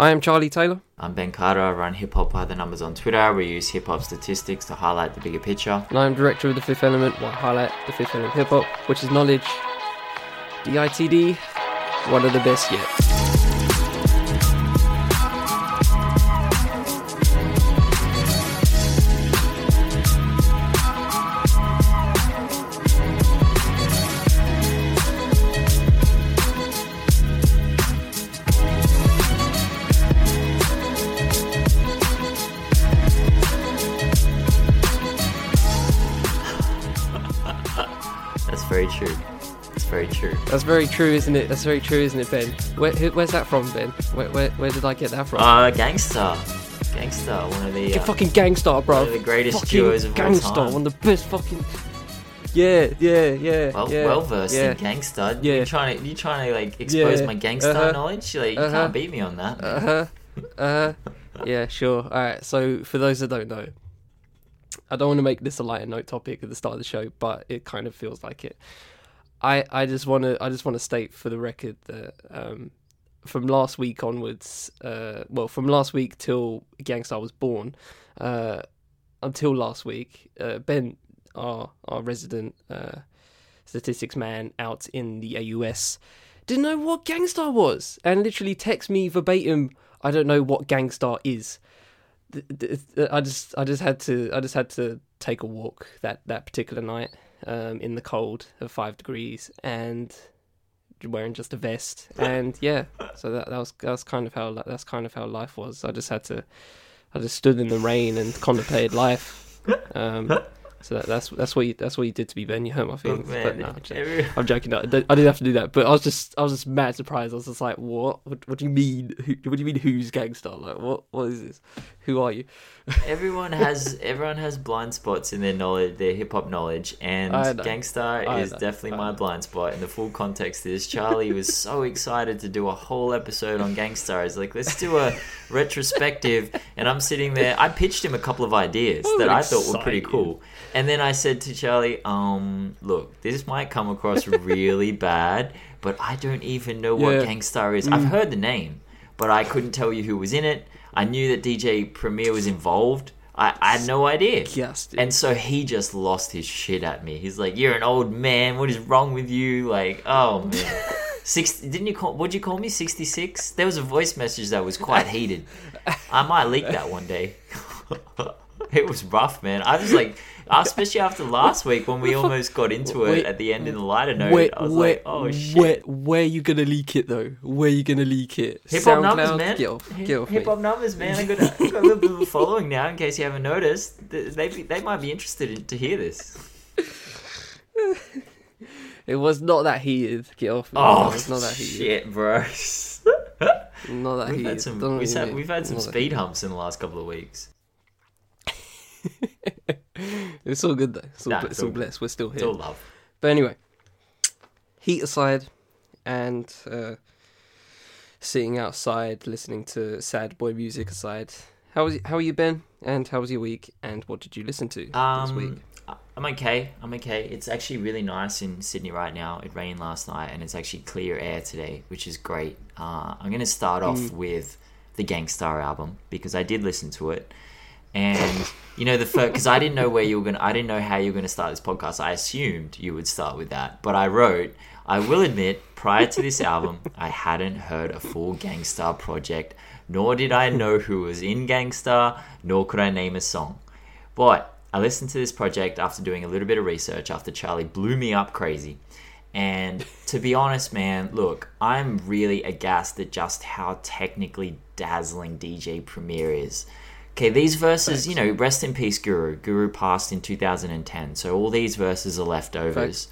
I am Charlie Taylor. I'm Ben Carter. I run Hip Hop by the Numbers on Twitter. We use hip hop statistics to highlight the bigger picture. And I'm director of The Fifth Element, I highlight the fifth element hip hop, which is knowledge. DITD, one of the best yet. Very true, isn't it? That's very true, isn't it, Ben? Where, who, where's that from, Ben? Where, where, where did I get that from? Uh, Gang Starr. Gangsta, one of the. Uh, fucking Gang Starr, bro. one of the greatest fucking duos of all Gang Starr, time. one of the best fucking. Yeah, yeah, yeah. well, yeah, well versed yeah. in Gang Starr. Yeah. You trying to you trying to like expose Yeah. my Gang Starr Uh-huh. knowledge? Like you Uh-huh. can't beat me on that. Uh huh. Uh huh. Yeah, sure. All right. So, for those that don't know, I don't want to make this a lighter note topic at the start of the show, but it kind of feels like it. I I just want to I just want to state for the record that um, from last week onwards, uh, well, from last week till Gang Starr was born, uh, until last week, uh, Ben, our our resident uh, statistics man out in the AUS, didn't know what Gang Starr was, and literally text me verbatim. I don't know what Gang Starr is. I just I just had to I just had to take a walk that that particular night um, in the cold of five degrees and wearing just a vest. And yeah so that, that was that was kind of how that's kind of how life was. I just had to I just stood in the rain and contemplated life. Um, so that, that's that's what you that's what you did to me Ben. You hurt my Look, feelings. but man, no, I'm, joking. I'm joking. No, I didn't I didn't have to do that. But I was just I was just mad surprised. I was just like what? What, what do you mean? Who, what do you mean who's Gang Starr? Like what what is this who are you everyone has everyone has blind spots in their knowledge, their hip hop knowledge, and. Gang Starr is definitely my blind spot. And the full context is Charlie was so excited to do a whole episode on Gang Starr. He's like, let's do a retrospective, and I'm sitting there. I pitched him a couple of ideas that I thought were pretty cool, and then I said to Charlie, um, look, this might come across really bad, but I don't even know what Yeah. Gang Starr is. I've heard the name, but I couldn't tell you who was in it. I knew that DJ Premier was involved. I, I had no idea. Yes, dude. And so he just lost his shit at me. He's like, "You're an old man. What is wrong with you?" Like, oh man, six. Didn't you call? What'd you call me? Sixty six. There was a voice message that was quite heated. I might leak that one day. it was rough, man. I was like, especially after last week when we almost got into it at the end in the lighter note. where, I was where, like, oh shit. where, where you gonna leak it though? Where are you gonna leak it? Hip hop numbers, man. Get off, get off Hip hop numbers, man. I got, I got a little bit of a following now. In case you haven't noticed, they be- they might be interested in, to hear this. It was not that heated. Get off me. Oh, it was not that heated. shit, bro. Not that we've heated. had some we've had, we've had some speed humps in the last couple of weeks. It's all good though. It's all, Nah, it's all blessed. We're still here. It's all love. But anyway, heat aside, and uh, sitting outside listening to sad boy music aside, how was how are you been? And how was your week? And what did you listen to this week? Um, I'm okay. I'm okay. It's actually really nice in Sydney right now. It rained last night, and it's actually clear air today, which is great. Uh, I'm going to start off Mm. with the Gangstar album because I did listen to it, and you know the first because I didn't know where you were gonna. I didn't know how you were to start this podcast. I assumed you would start with that, but I wrote. I will admit, prior to this album, I hadn't heard a full Gang Starr project, nor did I know who was in Gang Starr, nor could I name a song. But I listened to this project after doing a little bit of research after Charlie blew me up crazy. And to be honest, man, look, I'm really aghast at just how technically dazzling DJ Premier is. Okay, these verses, you know, rest in peace, Guru. Guru passed in 2010, so all these verses are leftovers.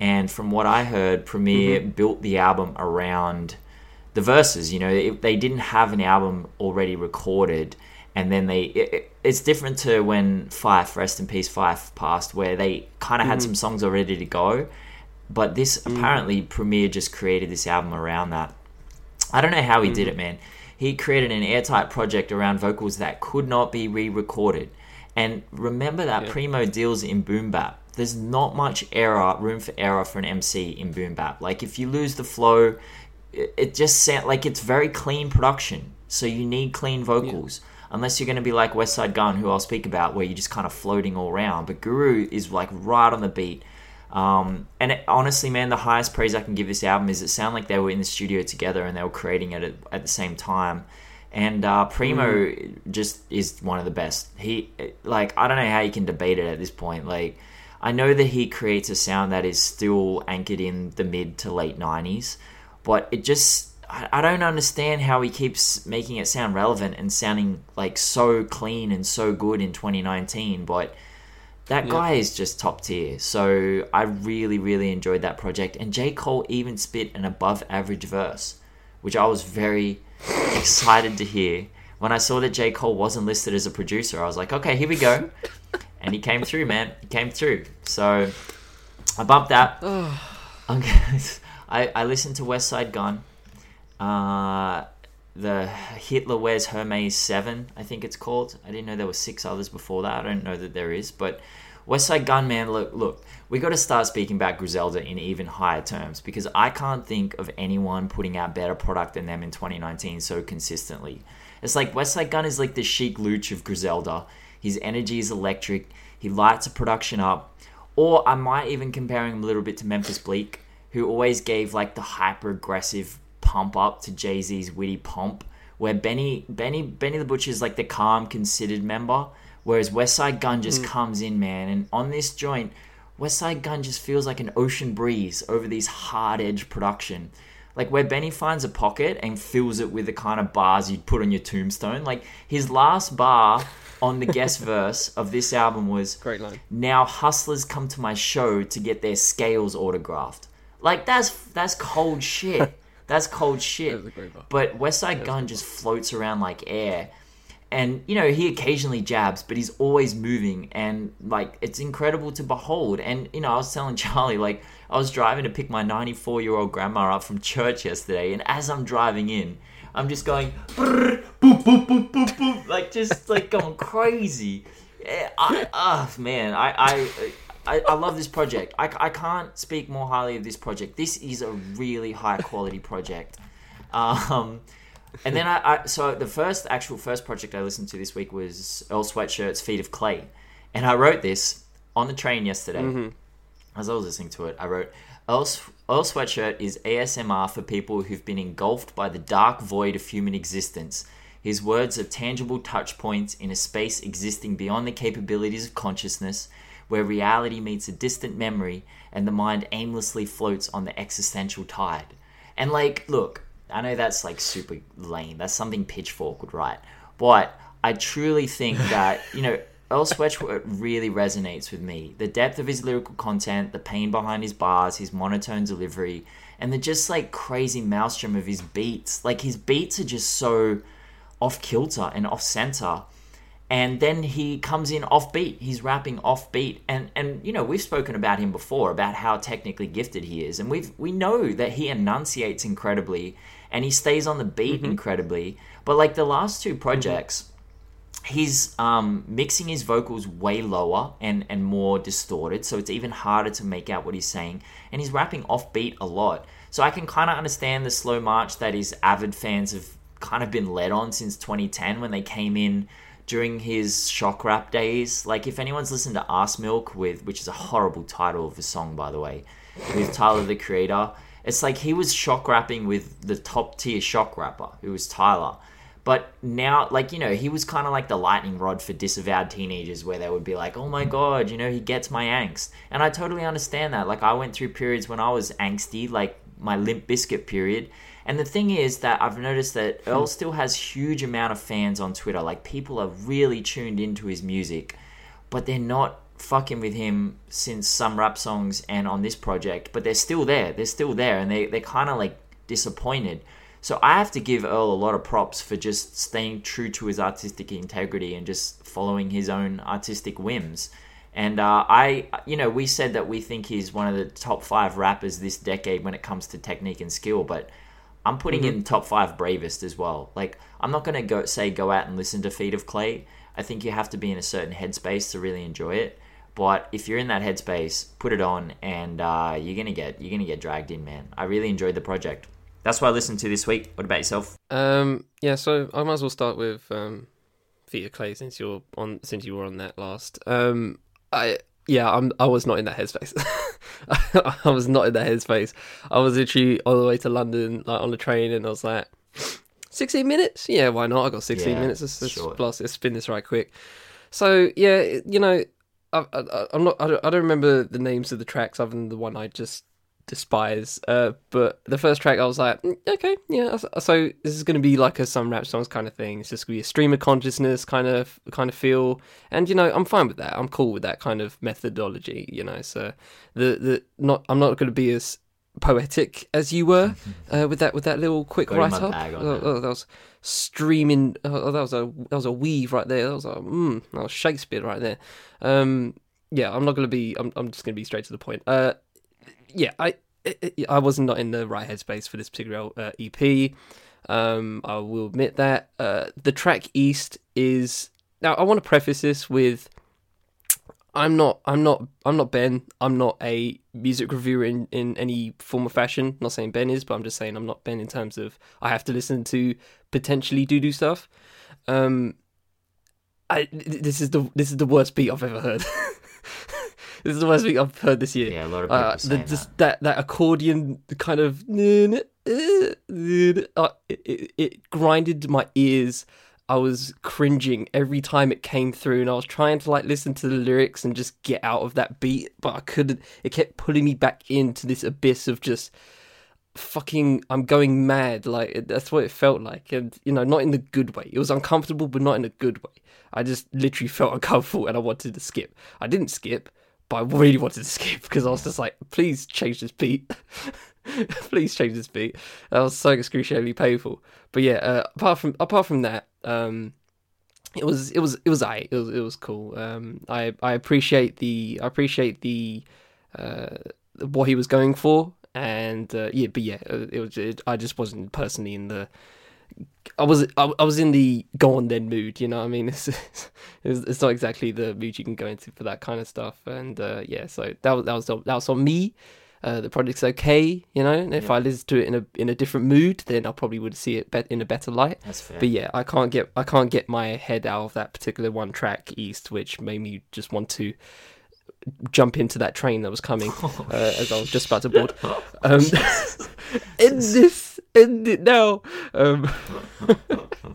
And from what I heard, Premier mm-hmm. built the album around the verses. You know, it, they didn't have an album already recorded, and then they. It, it- it's different to when Phife, rest in peace, Phife passed, where they kind of had mm-hmm. some songs already to go, but this mm-hmm. apparently Premier just created this album around that. I don't know how he did it, man. He created an airtight project around vocals that could not be re-recorded. And remember that Yeah. Primo deals in boom bap. There's not much error, room for error for an MC in boom bap. Like if you lose the flow, it, just sounds like it's very clean production. So you need clean vocals. Unless you're going to be like Westside Gunn, who I'll speak about, where you're just kind of floating all around. But Guru is like right on the beat. Um, and it, honestly, man, the highest praise I can give this album is it sounded like they were in the studio together and they were creating it at, at the same time. And uh, Primo Mm. just is one of the best. He like I don't know how you can debate it at this point. Like I know that he creates a sound that is still anchored in the mid to late '90s, but it just I, I don't understand how he keeps making it sound relevant and sounding like so clean and so good in 2019. But that guy is just top tier. So I really, really enjoyed that project. And J. Cole even spit an above average verse, which I was very excited to hear. When I saw that J. Cole wasn't listed as a producer, I was like, okay, here we go. And he came through, man. He came through. So I bumped that. I, I listened to Westside Gunn. Uh, the Hitler Wears Hermes 7, I think it's called. I didn't know there were six others before that. I don't know that there is. But West Side look, look, we got to start speaking about Griselda in even higher terms because I can't think of anyone putting out better product than them in 2019 so consistently. It's like Westside Gunn is like the Sheek Louch of Griselda. His energy is electric. He lights a production up. Or I might even compare him a little bit to Memphis Bleek, who always gave like the hyper aggressive pump up to Jay Z's witty pomp, where Benny Benny Benny the Butcher is like the calm, considered member, whereas Westside Gunn just mm. comes in, man. And on this joint, Westside Gunn just feels like an ocean breeze over these hard edge production. Like where Benny finds a pocket and fills it with the kind of bars you'd put on your tombstone. Like his last bar on the guest verse of this album was Great line. now hustlers come to my show to get their scales autographed. Like that's that's cold shit. That's cold shit. That was a great bar. But Westside Gunn just floats around like air. And you know, he occasionally jabs, but he's always moving and like it's incredible to behold. And you know, I was telling Charlie like I was driving to pick my 94-year-old grandma up from church yesterday and as I'm driving in, I'm just going boop boop boop boop boop like just like going crazy. Eh, I, ah, man, I, I, I, I love this project. I, I can't speak more highly of this project. This is a really high quality project. Um, and then I, I, so the first actual first project I listened to this week was Earl Sweatshirt's Feet of Clay, and I wrote this on the train yesterday. Mm-hmm. As I was listening to it, I wrote Earl, Earl Sweatshirt is ASMR for people who've been engulfed by the dark void of human existence. His words are tangible touch points in a space existing beyond the capabilities of consciousness, where reality meets a distant memory and the mind aimlessly floats on the existential tide. And like, look, I know that's like super lame. That's something Pitchfork would write. But I truly think that, you know, Earl Sweatshirt really resonates with me. The depth of his lyrical content, the pain behind his bars, his monotone delivery, and the just like crazy maelstrom of his beats. Like his beats are just so off kilter and off center. And then he comes in off beat. He's rapping off beat. And and you know, we've spoken about him before about how technically gifted he is. And we've we know that he enunciates incredibly and he stays on the beat incredibly. But like the last two projects, he's um, mixing his vocals way lower and, and more distorted, so it's even harder to make out what he's saying. And he's rapping off beat a lot. So I can kind of understand the slow march that his avid fans have kind of been led on since 2010 when they came in during his shock rap days. Like if anyone's listened to Ass Milk with, which is a horrible title of a song by the way, with Tyler the Creator, it's like he was shock rapping with the top tier shock rapper who was Tyler. But now, like, you know, he was kind of like the lightning rod for disavowed teenagers where they would be like, oh my God, you know, he gets my angst. And I totally understand that. Like, I went through periods when I was angsty, like my Limp Bizkit period. And the thing is that I've noticed that hmm. Earl still has huge amount of fans on Twitter. Like, people are really tuned into his music, but they're not fucking with him since some rap songs and on this project. But they're still there. They're still there. And they, they're kind of like disappointed. So I have to give Earl a lot of props for just staying true to his artistic integrity and just following his own artistic whims. And uh, I, you know, we said that we think he's one of the top five rappers this decade when it comes to technique and skill, but I'm putting in top five bravest as well. Like, I'm not going to go say go out and listen to Feet of Clay. I think you have to be in a certain headspace to really enjoy it. But if you're in that headspace, put it on, and uh, you're gonna get you're gonna get dragged in, man. I really enjoyed the project. that's what I listened to this week. What about yourself? Um, yeah, so I might as well start with um, Feet of Clay since you're on since you were on that last. Um, I yeah, I'm I was not in that headspace. I was not in that headspace. I was literally all the way to London, like on the train, and I was like, 16 minutes? Yeah, why not? I got 16 Yeah, minutes. Let's, let's, sure. blast, let's spin this right quick. So yeah, you know, I, I'm not. I don't, I don't remember the names of the tracks other than the one I just despise. Uh, but the first track, I was like, "Mm, okay, yeah. So- So this is going to be like a some rap songs kind of thing. It's just going to be a stream of consciousness kind of kind of feel, and you know, I'm fine with that. I'm cool with that kind of methodology. You know, so the the not. I'm not going to be as poetic as you were uh, with that with that little quick Got write up. Oh, that. oh, that was streaming. Oh, that was a that was a weave right there. That was a mm, that was Shakespeare right there. Um, yeah, I'm not gonna be. I'm I'm just gonna be straight to the point. Uh, yeah, I I- I was not in the right headspace for this particular uh, EP. Um, I will admit that. Uh, the track East is now. I want to preface this with. I'm not. I'm not. I'm not Ben. I'm not a music reviewer in, in any form or fashion. not saying Ben is, but I'm just saying I'm not Ben in terms of I have to listen to potentially do do stuff. Um, I this is the this is the worst beat I've ever heard. this is the worst beat I've heard this year. Yeah, a lot of people Uh, the, that. that. that accordion kind of uh, it, it, it grinded my ears. I was cringing every time it came through, and I was trying to like listen to the lyrics and just get out of that beat, but I couldn't. It kept pulling me back into this abyss of just fucking. I'm going mad. Like that's what it felt like, and you know, not in the good way. It was uncomfortable, but not in a good way. I just literally felt uncomfortable, and I wanted to skip. I didn't skip, but I really wanted to skip because I was just like, please change this beat. please change this beat. That was so excruciatingly painful. But yeah, uh, apart from apart from that, um, it was it was it was I it was it was cool. Um, I I appreciate the I appreciate the uh what he was going for, and uh, yeah, but yeah, uh, it was it, I just wasn't personally in the. I was I, I was in the go on then mood, you know what I mean? It's, it's it's not exactly the mood you can go into for that kind of stuff, and uh, yeah, so that was that was that was on me. Uh, the project's okay, you know. And if Yeah. I listen to it in a in a different mood, then I probably would see it bet in a better light. That's fair. But yeah, I can't get I can't get my head out of that particular one track East, which made me just want to jump into that train that was coming uh, as I was just about to board. Um, end this, end it now. Um,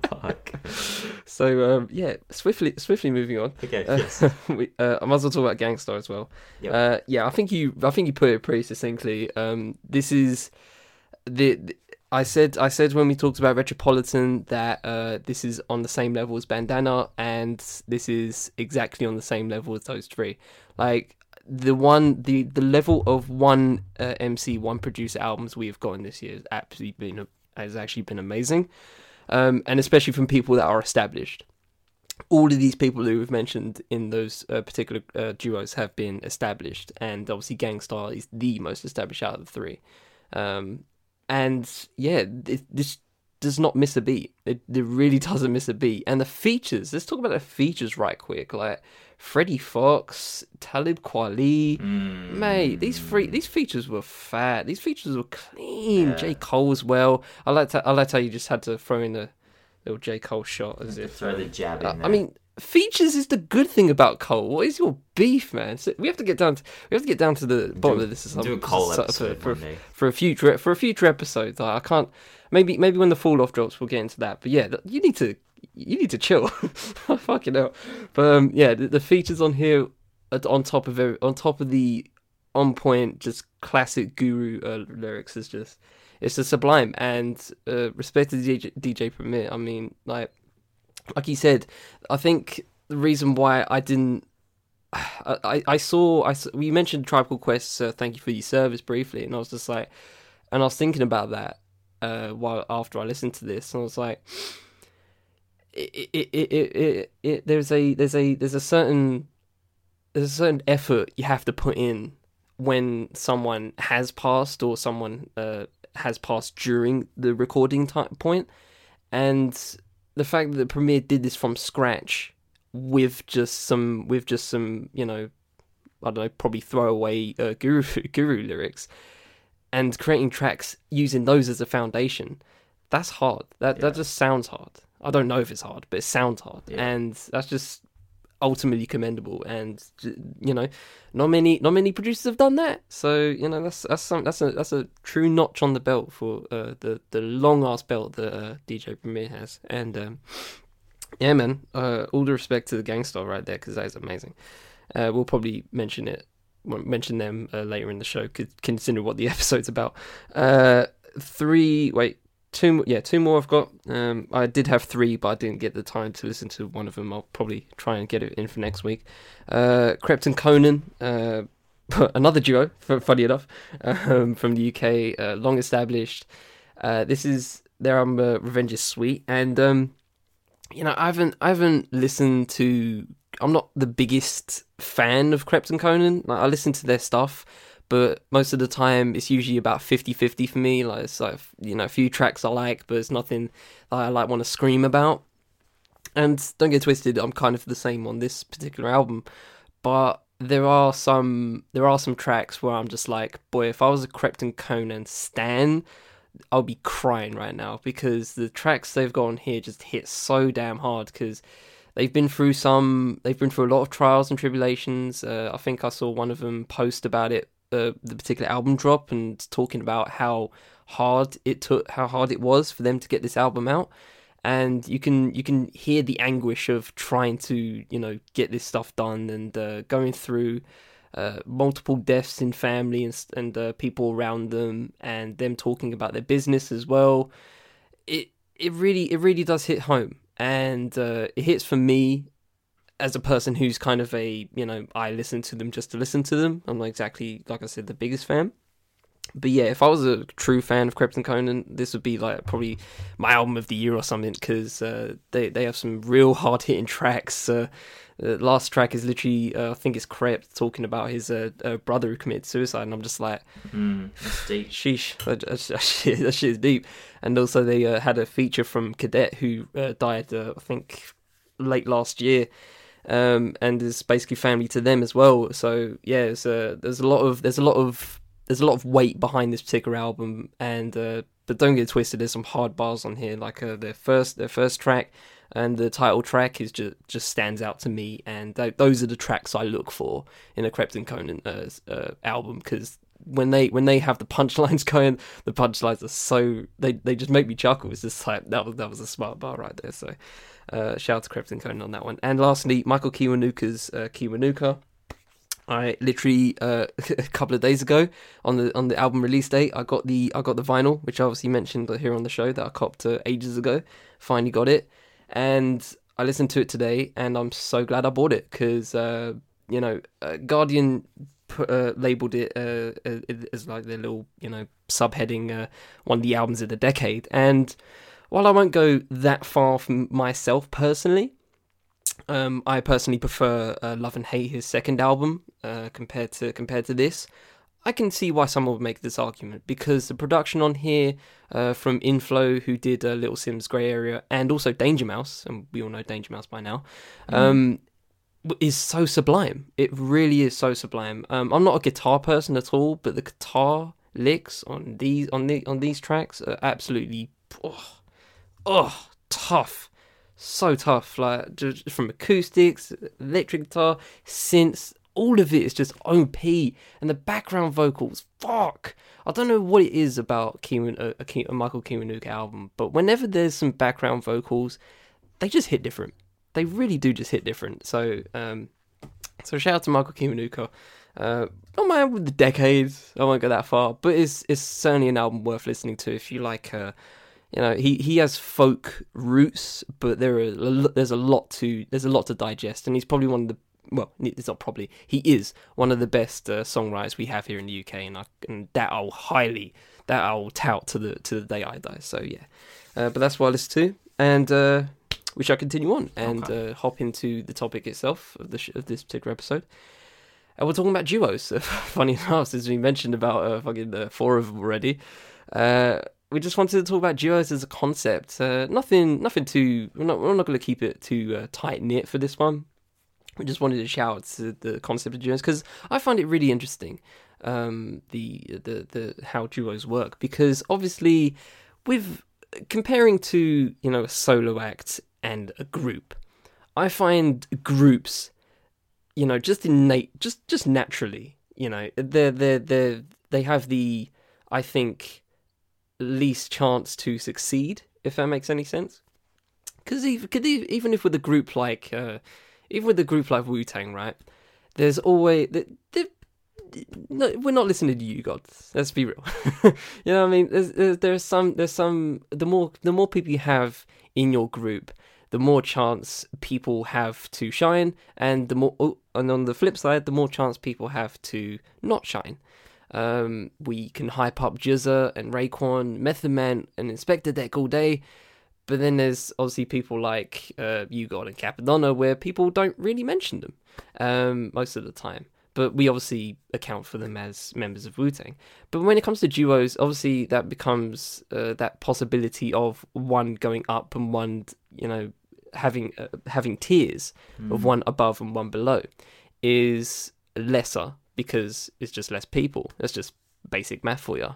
Fuck. so um, yeah, swiftly swiftly moving on. Okay, Uh, yes. we, uh, I might as well talk about Gang Starr as well. Yep. Uh, yeah, I think you I think you put it pretty succinctly. Um, this is the, the- I said I said when we talked about Retropolitan that uh, this is on the same level as Bandana, and this is exactly on the same level as those three. Like the one the the level of one uh, MC one producer albums we have gotten this year has absolutely been has actually been amazing, um, and especially from people that are established all of these people who we've mentioned in those uh, particular uh, duos have been established, and obviously Gang Starr is the most established out of the three. Um, and yeah, this, this does not miss a beat. It, it really doesn't miss a beat. And the features, let's talk about the features right quick. Like Freddie Foxxx, Talib Kweli, Mm. Mate, these free these features were fat. These features were clean. Yeah. J Cole as well. I liked how, I liked how you just had to throw in a little J Cole shot as if Throw the jab in uh, there. I mean, features is the good thing about Cole. What is your beef, man? So we have to get down. To, we have to get down to the bottom do, of this. or do a something, Cole for, episode for, day. for a future for a future episode. I can't. Maybe maybe when the fall off drops, we'll get into that. But yeah, you need to you need to chill. Fucking hell. But um, yeah, the, the features on here, on top of every, on top of the on point, just classic Guru uh, lyrics is just it's just sublime. And uh, respect to DJ, DJ Premier. I mean, like like you said, I think the reason why I didn't. I, I, saw I s- we mentioned Tribal Quest. Uh, thank you for your service briefly, and I was just like, and I was thinking about that uh, while after I listened to this, and I was like, it, it, it, it, it, it, there's a there's a there's a certain there's a certain effort you have to put in when someone has passed or someone uh, has passed during the recording time point, and the fact that the Premier did this from scratch with just some with just some you know I don't know probably throwaway uh, guru guru lyrics and creating tracks using those as a foundation. That's hard. That Yeah. that just sounds hard. I don't know if it's hard, but it sounds hard, Yeah. and that's just ultimately commendable. And you know, not many not many producers have done that. So you know, that's that's some that's a that's a true notch on the belt for uh, the the long ass belt that uh, DJ Premier has. And um, yeah, man, uh, all the respect to the Gang Starr right there because that is amazing. Uh, we'll probably mention it mention them uh, later in the show, c- consider what the episode's about. Uh, three, wait, two, yeah, two more I've got. Um, I did have three, but I didn't get the time to listen to one of them. I'll probably try and get it in for next week. Uh, Krept and Konan, uh, another duo, funny enough, um, from the UK, uh, long established. Uh, this is their album uh, Revenge is Sweet, and um, you know, I haven't, I haven't listened to. I'm not the biggest fan of Krept and Konan. Like, I listen to their stuff, but most of the time it's usually about 50-50 for me. Like it's like you know, a few tracks I like, but it's nothing that I like want to scream about. And don't get twisted, I'm kind of the same on this particular album, but there are some there are some tracks where I'm just like, boy, if I was a Krept and Konan stan, I'll be crying right now because the tracks they've got on here just hit so damn hard because they've been through some they've been through a lot of trials and tribulations uh, i think i saw one of them post about it the particular album drop and talking about how hard it took how hard it was for them to get this album out. And you can you can hear the anguish of trying to you know get this stuff done and uh, going through uh, multiple deaths in family and, and uh, people around them and them talking about their business as well. It it really it really does hit home. And uh, it hits for me as a person who's kind of a you know I listen to them just to listen to them. I'm not exactly like I said the biggest fan, but yeah, if I was a true fan of Krept and Konan, this would be like probably my album of the year or something because uh, they they have some real hard hitting tracks. Uh, the last track is literally uh, I think it's Krept talking about his uh, uh, brother who committed suicide, and I'm just like. Mm, that's deep. Sheesh, that, that, shit, that shit is deep. And also, they uh, had a feature from Cadet who uh, died, uh, I think, late last year, um, and is basically family to them as well. So yeah, uh, there's a lot of there's a lot of there's a lot of weight behind this particular album, and uh, but don't get twisted. There's some hard bars on here, like uh, their first their first track. And the title track is just just stands out to me, and th- those are the tracks I look for in a Krept and Konan uh, uh, album because when they when they have the punchlines going, the punchlines are so they, they just make me chuckle. It's just like that was that was a smart bar right there. So uh, shout out to and Konan on that one. And lastly, Michael Kiwanuka's uh, Kiwanuka. I literally uh, a couple of days ago on the on the album release date, I got the I got the vinyl, which I obviously mentioned here on the show that I copped uh, ages ago. Finally got it, and I listened to it today, and I'm so glad I bought it because uh, you know uh, Guardian uh, labeled it uh, as like their little you know subheading uh, one of the albums of the decade, and while I won't go that far from myself personally, um, I personally prefer uh, Love and Hate, his second album, uh, compared to compared to this. I can see why someone would make this argument because the production on here uh, from Inflo, who did uh, Little Simz Grey Area, and also Danger Mouse, and we all know Danger Mouse by now, um, w- is so sublime. It really is so sublime. Um, I'm not a guitar person at all, but the guitar licks on these on the on these tracks are absolutely oh, oh tough so tough. Like just from acoustics, electric guitar, synths, all of it is just OP, and the background vocals. Fuck, I don't know what it is about a, Ke- a Michael Kiwanuka album, but whenever there's some background vocals, they just hit different. They really do just hit different. So, um, so shout out to Michael Kiwanuka. Uh, not my album of the decades. I won't go that far, but it's it's certainly an album worth listening to if you like. Uh, you know, he, he has folk roots, but there are there's a lot to there's a lot to digest, and he's probably one of the well, it's not probably he is one of the best uh, songwriters we have here in the UK, and I, and that I'll highly that I'll tout to the to the day I die. So yeah, uh, but that's what I listen to, and uh, we shall continue on and Okay. uh, hop into the topic itself of the sh- of this particular episode. And we're talking about duos. Funny enough, since we mentioned about uh, fucking uh, four of them already, uh, we just wanted to talk about duos as a concept. Uh, nothing, nothing too. We're not. We're not going to keep it too uh, tight knit for this one. We just wanted to shout out to the concept of duos because I find it really interesting. um, the the the how duos work because obviously with comparing to you know a solo act and a group, I find groups, you know, just innate, just just naturally, you know, they're they they they have the I think least chance to succeed if that makes any sense. Because even, even if with a group like uh, even with a group like Wu Tang, right? There's always no, we're not listening to you gods. Let's be real. you know what I mean? There's, there's there's some there's some the more the more people you have in your group, the more chance people have to shine, and the more oh, and on the flip side, the more chance people have to not shine. Um, we can hype up GZA and Raekwon, Method Man, and Inspectah Deck all day, but then there's obviously people like uh, U-God and Cappadonna where people don't really mention them um, most of the time. But we obviously account for them as members of Wu Tang. But when it comes to duos, obviously that becomes uh, that possibility of one going up and one, you know, having uh, having tiers mm. of one above and one below is lesser because it's just less people. That's just basic math for you.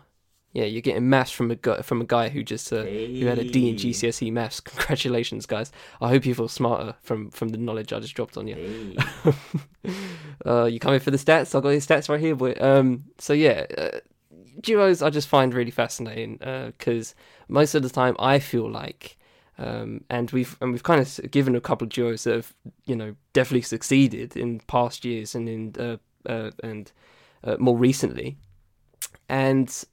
Yeah, you're getting maths from a guy, from a guy who just uh, hey. who had a D in GCSE maths. Congratulations, guys! I hope you feel smarter from from the knowledge I just dropped on you. Hey. uh, you coming for the stats? I've got these stats right here, boy. Um, so yeah, uh, duos I just find really fascinating because uh, most of the time I feel like, um, and we've and we've kind of given a couple of duos that have you know definitely succeeded in past years and in uh, uh, and more recently, and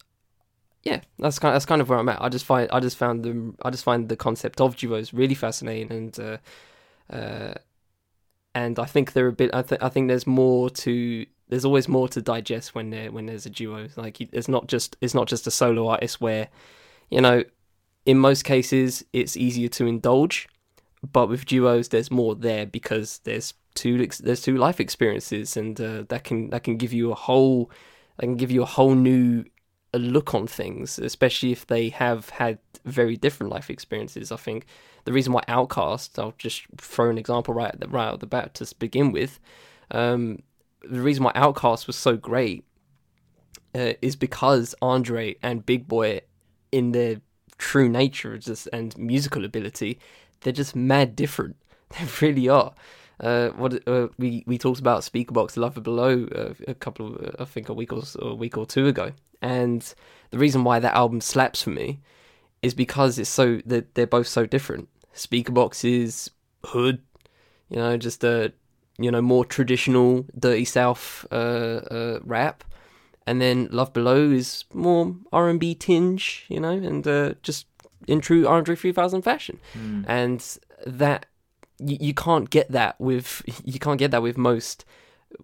yeah, that's kind of, that's kind of where I'm at. I just find I just found them I just find the concept of duos really fascinating and uh, uh, and I think they're a bit I think I think there's more to there's always more to digest when there when there's a duo. Like it's not just it's not just a solo artist where you know in most cases it's easier to indulge, but with duos there's more there because there's two there's two life experiences and uh, that can that can give you a whole that can give you a whole new look on things, especially if they have had very different life experiences. I think the reason why Outkast, I'll just throw an example right at the, right at the bat to begin with. Um, the reason why Outkast was so great uh, is because Andre and Big Boi, in their true nature just and musical ability, they're just mad different. They really are. Uh, what uh, we we talked about Speakerboxxx Love Below uh, a couple of I think a week or a week or two ago, and the reason why that album slaps for me is because it's so that they're both so different. Speakerboxxx is hood, you know, just a you know more traditional dirty south uh, uh, rap, and then Love Below is more R and B tinge, you know, and uh, just in true Andre 3000 fashion, mm. and that you, you can't get that with you can't get that with most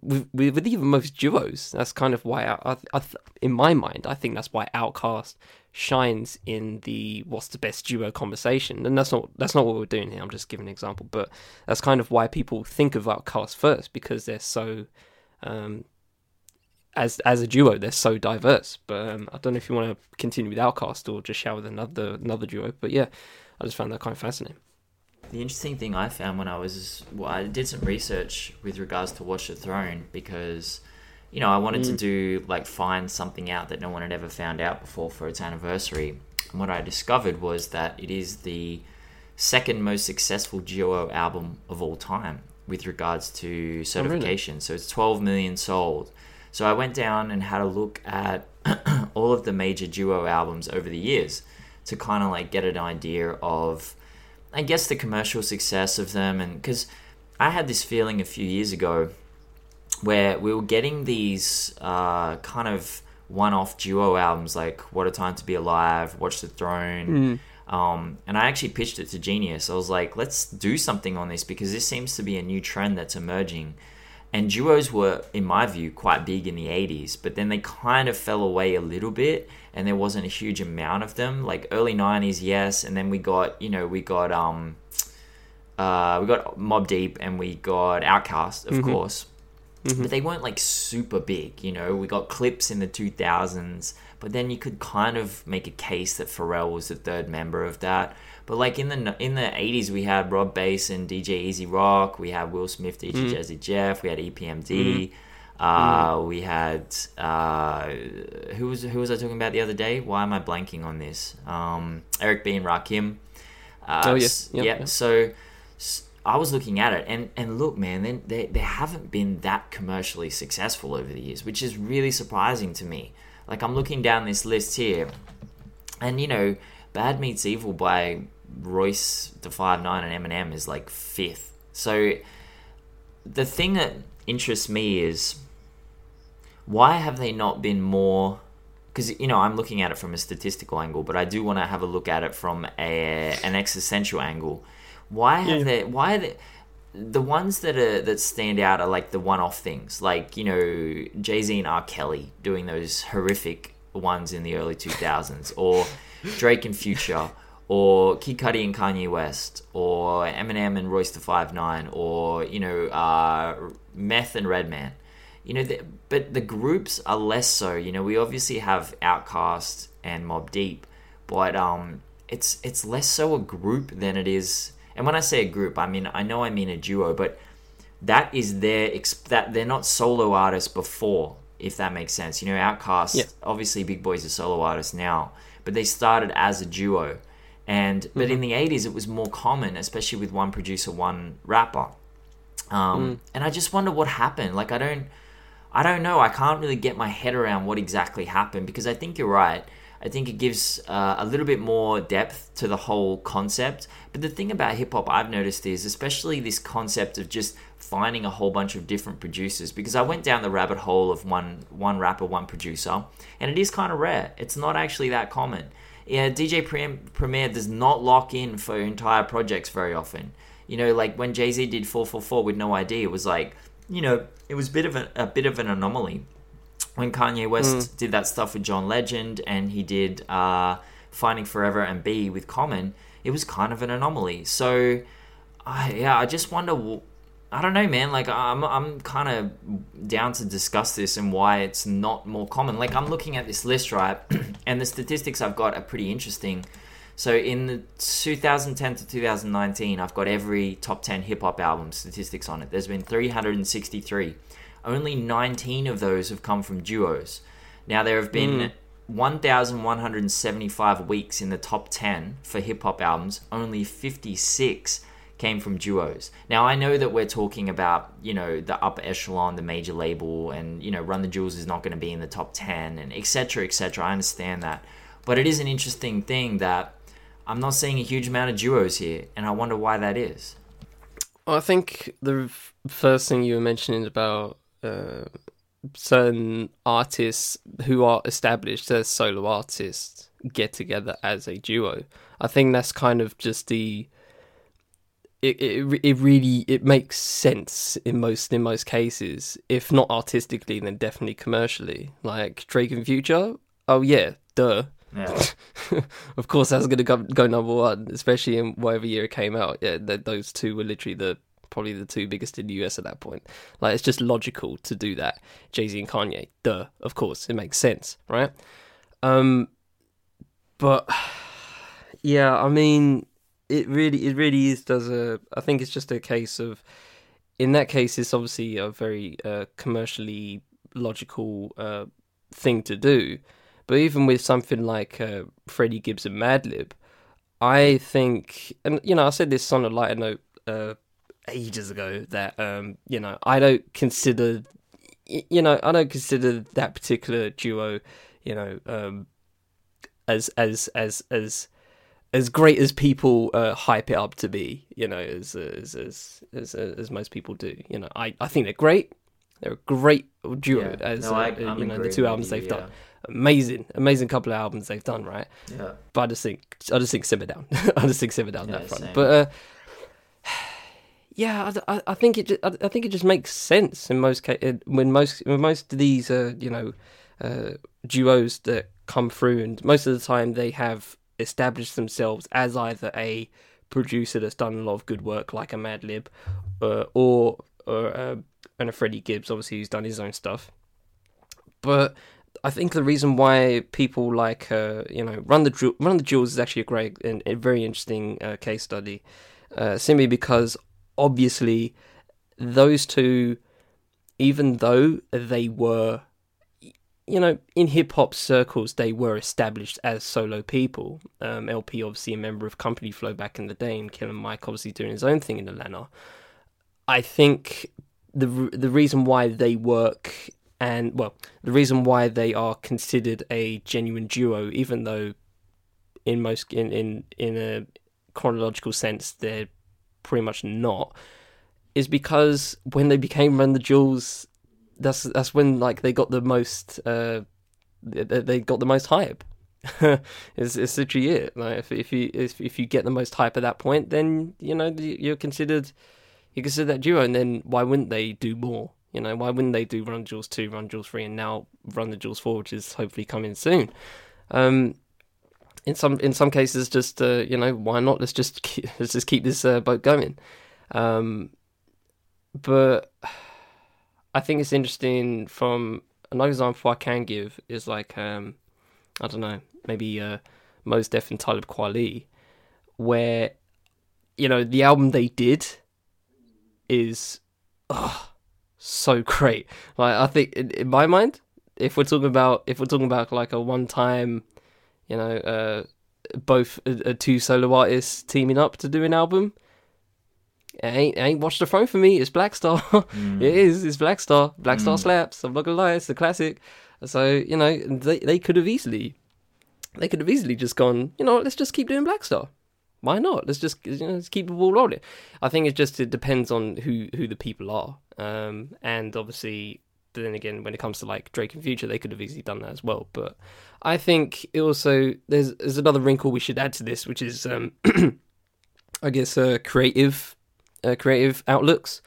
with, with even most duos. That's kind of why I, I, I, in my mind, I think that's why Outkast shines in the what's the best duo conversation. And that's not that's not what we're doing here. I'm just giving an example, but that's kind of why people think of Outkast first because they're so. Um, as as a duo, they're so diverse. But um, I don't know if you want to continue with Outkast or just shout with another another duo. But yeah, I just found that kind of fascinating. The interesting thing I found when I was, well, I did some research with regards to Watch the Throne because, you know, I wanted mm. to do like find something out that no one had ever found out before for its anniversary. And what I discovered was that it is the second most successful duo album of all time with regards to certification. Oh, really? So it's 12 million sold. So I went down and had a look at all of the major duo albums over the years to kind of like get an idea of I guess the commercial success of them, and because I had this feeling a few years ago where we were getting these uh, kind of one-off duo albums like "What a Time to Be Alive," "Watch the Throne," mm. um, and I actually pitched it to Genius. I was like, "Let's do something on this because this seems to be a new trend that's emerging." And duos were, in my view, quite big in the 80s, but then they kind of fell away a little bit and there wasn't a huge amount of them. Like early 90s, yes, and then we got, you know, we got um uh we got Mobb Deep and we got Outkast, of mm-hmm. course. Mm-hmm. But they weren't like super big, you know. We got Clipse in the 2000s, but then you could kind of make a case that Pharrell was the third member of that. But like in the in the 80s, we had Rob Base and DJ E-Z Rock. We had Will Smith, DJ mm. Jazzy Jeff. We had EPMD. Mm. Uh, We had uh, who was who was I talking about the other day? Why am I blanking on this? Um, Eric B and Rakim. Uh, Oh, yeah. s- Yep, yeah. yep. So I was looking at it, and and look, man, they they haven't been that commercially successful over the years, which is really surprising to me. Like I'm looking down this list here, and you know, Bad Meets Evil by Royce the Five Nine and Eminem is like fifth. So the thing that interests me is why have they not been more? Because you know, I'm looking at it from a statistical angle, but I do want to have a look at it from a an existential angle. Why have Yeah. they? Why are they? The ones that are that stand out are like the one-off things, like you know Jay Z and R. Kelly doing those horrific ones in the early 2000s, or Drake and Future, or Kid Cudi and Kanye West, or Eminem and Royce the Five Nine, or you know uh, Meth and Redman. You know, the, but the groups are less so. You know, we obviously have Outkast and Mobb Deep, but um, it's it's less so a group than it is. And when I say a group, I mean I know I mean a duo, but that is their ex- that they're not solo artists before, if that makes sense. You know, Outkast, Yeah. obviously Big Boi's a solo artist now, but they started as a duo. And but in the eighties, it was more common, especially with one producer, one rapper. Um, And I just wonder what happened. Like I don't, I don't know. I can't really get my head around what exactly happened because I think you're right. I think it gives uh, a little bit more depth to the whole concept. But the thing about hip hop I've noticed is, especially this concept of just finding a whole bunch of different producers. Because I went down the rabbit hole of one one rapper, one producer, and it is kind of rare. It's not actually that common. Yeah, DJ Prem- Premier does not lock in for entire projects very often. You know, like when Jay Z did 444 with No ID, it was like, you know, it was a bit of a, a bit of an anomaly when Kanye West did that stuff with John Legend and he did uh, Finding Forever and Be with Common, it was kind of an anomaly. So, I yeah, I just wonder. I don't know, man. Like, I'm I'm kind of down to discuss this and why it's not more common. Like, I'm looking at this list, right, and the statistics I've got are pretty interesting. So in the 2010 to 2019, I've got every top 10 hip hop album statistics on it. There's been 363. Only 19 of those have come from duos. Now there have been hmm. 1,175 weeks in the top 10 for hip hop albums. Only 56 came from duos. Now I know that we're talking about, you know, the upper echelon, the major label, and you know, Run the Jewels is not going to be in the top 10, and etc. etc. I understand that, but it is an interesting thing that I'm not seeing a huge amount of duos here, and I wonder why that is. I think the first thing you were mentioning about uh, certain artists who are established as solo artists get together as a duo. I think that's kind of just the. It, it it really it makes sense in most in most cases if not artistically then definitely commercially like Drake and Future oh yeah duh Yeah. of course that's going to go, go number one, especially in whatever year it came out. Yeah, th- those two were literally the probably the two biggest in the US at that point. Like it's just logical to do that. Jay Z and Kanye, duh, of course, it makes sense, right? Um, but yeah, I mean, it really, it really is. Does a? I think it's just a case of, in that case, it's obviously a very uh, commercially logical uh, thing to do. But even with something like uh, Freddie Gibbs and Madlib, I think, and you know, I said this on a lighter note uh, ages ago that um, you know I don't consider, you know, I don't consider that particular duo, you know, um, as as as as as great as people uh, hype it up to be, you know, as as as as, as most people do. You know, I, I think they're great. They're a great duo Yeah. as No, uh, I- uh, I'm you know the two albums they've yeah. done. Amazing, amazing couple of albums they've done, right? Yeah. But I just think I just think simmer down. I just think simmer down Yeah, that front. same. But uh, yeah, I, I, think it I, think it just makes sense in most cases when most when most of these uh, you know uh, duos that come through, and most of the time they have established themselves as either a producer that's done a lot of good work, like a Madlib, uh, or or uh, and a Freddie Gibbs, obviously who's done his own stuff. But I think the reason why people like uh, you know Run the Ju- Run the Jewels is actually a great and a very interesting uh, case study, uh, simply because obviously those two even though they were, you know, in hip hop circles, they were established as solo people. Um, El-P, obviously, a member of Company Flow back in the day, and Killer Mike, obviously, doing his own thing in Atlanta. I think the the reason why they work and well, the reason why they are considered a genuine duo, even though in most in in in a chronological sense they're pretty much not, is because when they became Run the Jewels, that's that's when like they got the most uh they, got the most hype. it's, it's literally it. Like if if you if if you get the most hype at that point, then you know you're considered you consider that duo, and then why wouldn't they do more? You know, why wouldn't they do Run Jewels 2, Run Jewels 3, and now Run the Jewels 4, which is hopefully coming soon? Um, in some in some cases, just uh, you know, why not? Let's just keep, let's just keep this uh, boat going. Um, but I think it's interesting from another example I can give is like um, I don't know, maybe uh, Mos Def and Talib Kweli, where you know the album they did is oh, so great. Like I think in, in, my mind, if we're talking about if we're talking about like a one time, you know, uh, both uh, two solo artists teaming up to do an album. It ain't, it ain't Watch the Throne for me. It's Black Star. Mm. it is. It's Black Star. Black Star mm. slaps. I'm not gonna lie. It's a classic. So you know they they could have easily, they could have easily just gone. You know, let's just keep doing Black Star why not? Let's just you know, let's keep the ball rolling. I think it just it depends on who who the people are, um, and obviously then again when it comes to like Drake and Future, they could have easily done that as well. But I think it also there's there's another wrinkle we should add to this, which is um, I guess uh, creative uh, creative outlooks.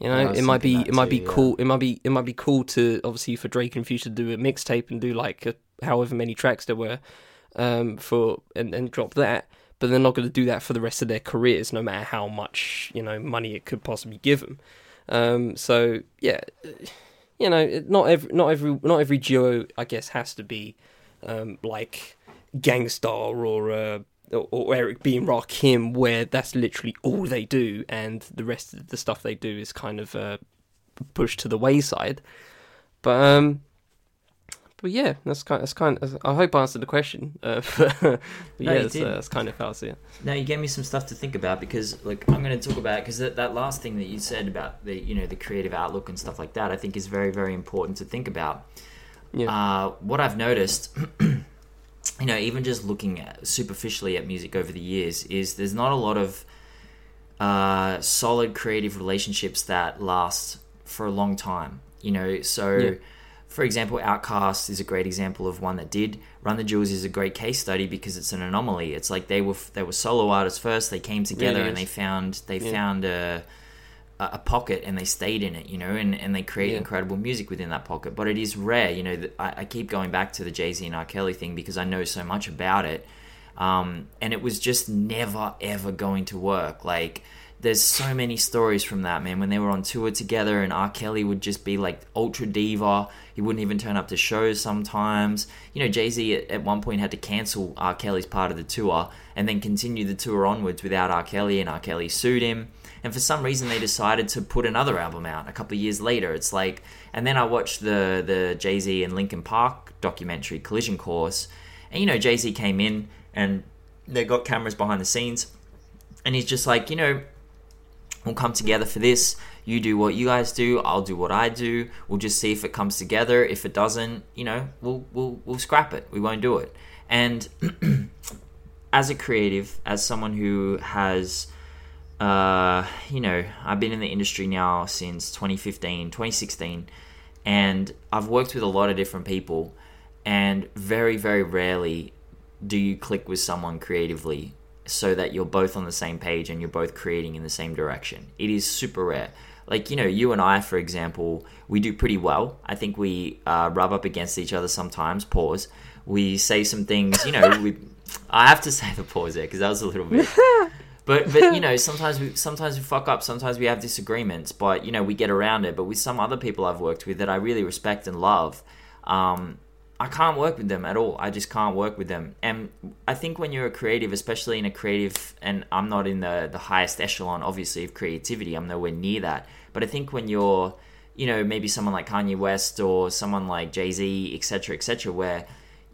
You know, it might be it might be cool. It might be it might be cool to obviously for Drake and Future to do a mixtape and do like a, however many tracks there were um, for and, and drop that but they're not going to do that for the rest of their careers, no matter how much you know money it could possibly give them. Um, so yeah, you know, not every not every not every duo, I guess, has to be um, like Gang Starr or, uh, or, or Eric B and Rakim, where that's literally all they do, and the rest of the stuff they do is kind of uh, pushed to the wayside. But um, but yeah, that's kind. That's kind. Of, I hope I answered the question. Uh, but, yeah, that's, uh, that's, kind of how I see it. Now you gave me some stuff to think about because, like, I'm going to talk about because that, that last thing that you said about the you know the creative outlook and stuff like that, I think is very very important to think about. Yeah. Uh, what I've noticed, you know, even just looking at, superficially at music over the years, is there's not a lot of uh, solid creative relationships that last for a long time. You know, so. Yeah for example, OutKast is a great example of one that did. Run the Jewels is a great case study because it's an anomaly. It's like they were they were solo artists first. They came together and they found they yeah. found a a pocket and they stayed in it, you know, and, and they create yeah. incredible music within that pocket. But it is rare, you know. I, I keep going back to the Jay Z and R. Kelly thing because I know so much about it, um, and it was just never ever going to work. Like there's so many stories from that man when they were on tour together and R. Kelly would just be like ultra diva. He wouldn't even turn up to shows sometimes. You know, Jay Z at, at, one point had to cancel R. Kelly's part of the tour and then continue the tour onwards without R. Kelly, and R. Kelly sued him. And for some reason, they decided to put another album out a couple of years later. It's like, and then I watched the the Jay Z and Linkin Park documentary Collision Course, and you know, Jay Z came in and they got cameras behind the scenes, and he's just like, you know We'll come together for this. You do what you guys do. I'll do what I do. We'll just see if it comes together. If it doesn't, you know, we'll we'll we'll scrap it. We won't do it. And as a creative, as someone who has, uh, you know, I've been in the industry now since 2015, 2016, and I've worked with a lot of different people, and very very rarely do you click with someone creatively so that you're both on the same page and you're both creating in the same direction. It is super rare. Like, you know, you and I, for example, we do pretty well. I think we uh, rub up against each other sometimes. Pause. We say some things, you know, we. I have to say the pause there because that was a little bit. But but you know sometimes we sometimes we fuck up. Sometimes we have disagreements, but you know we get around it. But with some other people I've worked with that I really respect and love, um, I can't work with them at all. I just can't work with them. And I think when you're a creative, especially in a creative, and I'm not in the, the highest echelon, obviously, of creativity, I'm nowhere near that. But I think when you're you know, maybe someone like Kanye West or someone like Jay Z, etc., etc., where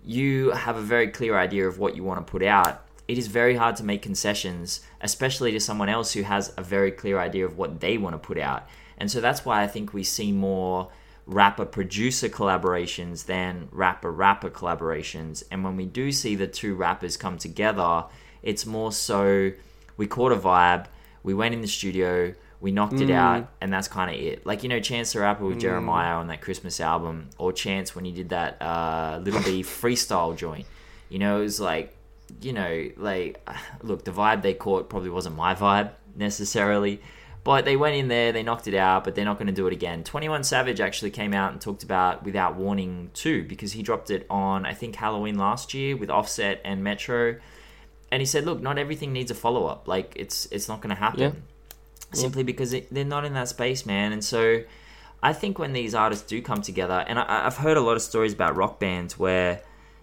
you have a very clear idea of what you want to put out. It is very hard to make concessions, especially to someone else who has a very clear idea of what they want to put out. And so that's why I think we see more rapper producer collaborations than rapper rapper collaborations. And when we do see the two rappers come together, it's more so we caught a vibe, we went in the studio, we knocked it Mm. out, and that's kind of it. Like, you know, Chance the Rapper with Jeremih on that Christmas album, or Chance when he did that uh, Little B freestyle joint. You know, it was like, you know, like, look, the vibe they caught probably wasn't my vibe necessarily. But they went in there, they knocked it out, but they're not going to do it again. 21 Savage actually came out and talked about Without Warning too, because he dropped it on, I think, Halloween last year with Offset and Metro. And he said, look, not everything needs a follow up. Like, it's it's not going to happen. Yeah. Simply because it, they're not in that space, man. And so I think when these artists do come together, and I, I've heard a lot of stories about rock bands where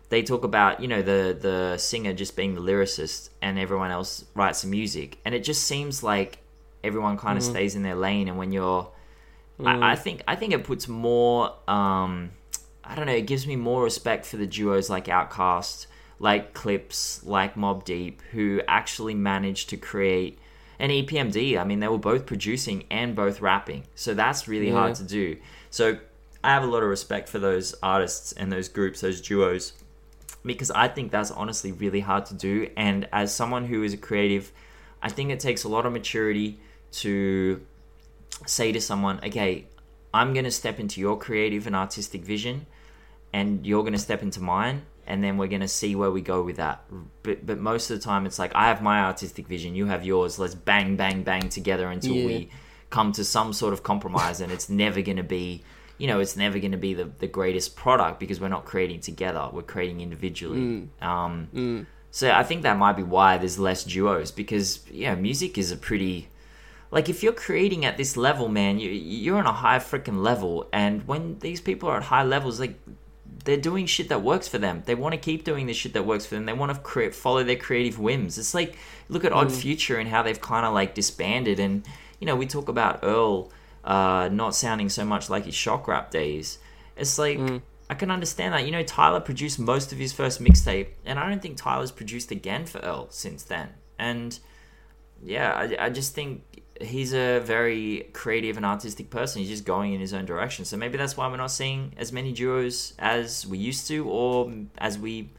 they talk about you know the the singer just being the lyricist and everyone else writes the music and it just seems like everyone kind of stays in their lane and when you're I, I think i think it puts more um i don't know it gives me more respect for the duos like Outkast like Clipse like Mobb Deep who actually managed to create and E epmd i mean they were both producing and both rapping so that's really Yeah. hard to do so i have a lot of respect for those artists and those groups those duos because I think that's honestly really hard to do. And as someone who is a creative, I think it takes a lot of maturity to say to someone, okay, I'm going to step into your creative and artistic vision, and you're going to step into mine. And then we're going to see where we go with that. But, but most of the time, it's like, I have my artistic vision, you have yours. Let's bang, bang, bang together until Yeah. we come to some sort of compromise. and it's never going to be you know, it's never going to be the, the greatest product because we're not creating together. We're creating individually. Um, So I think that might be why there's less duos because, yeah, music is a pretty. Like, if you're creating at this level, man, you, you're on a high freaking level. And when these people are at high levels, like, they're doing shit that works for them. They want to keep doing the shit that works for them. They want to create, follow their creative whims. It's like look at Odd Future and how they've kind of like disbanded. And you know, we talk about Earl uh, not sounding so much like his shock rap days. It's like I can understand that. You know, Tyler produced most of his first mixtape, and I don't think Tyler's produced again for Earl since then. And yeah, I, I just think he's a very creative and artistic person. He's just going in his own direction. So maybe that's why we're not seeing as many duos as we used to, or as we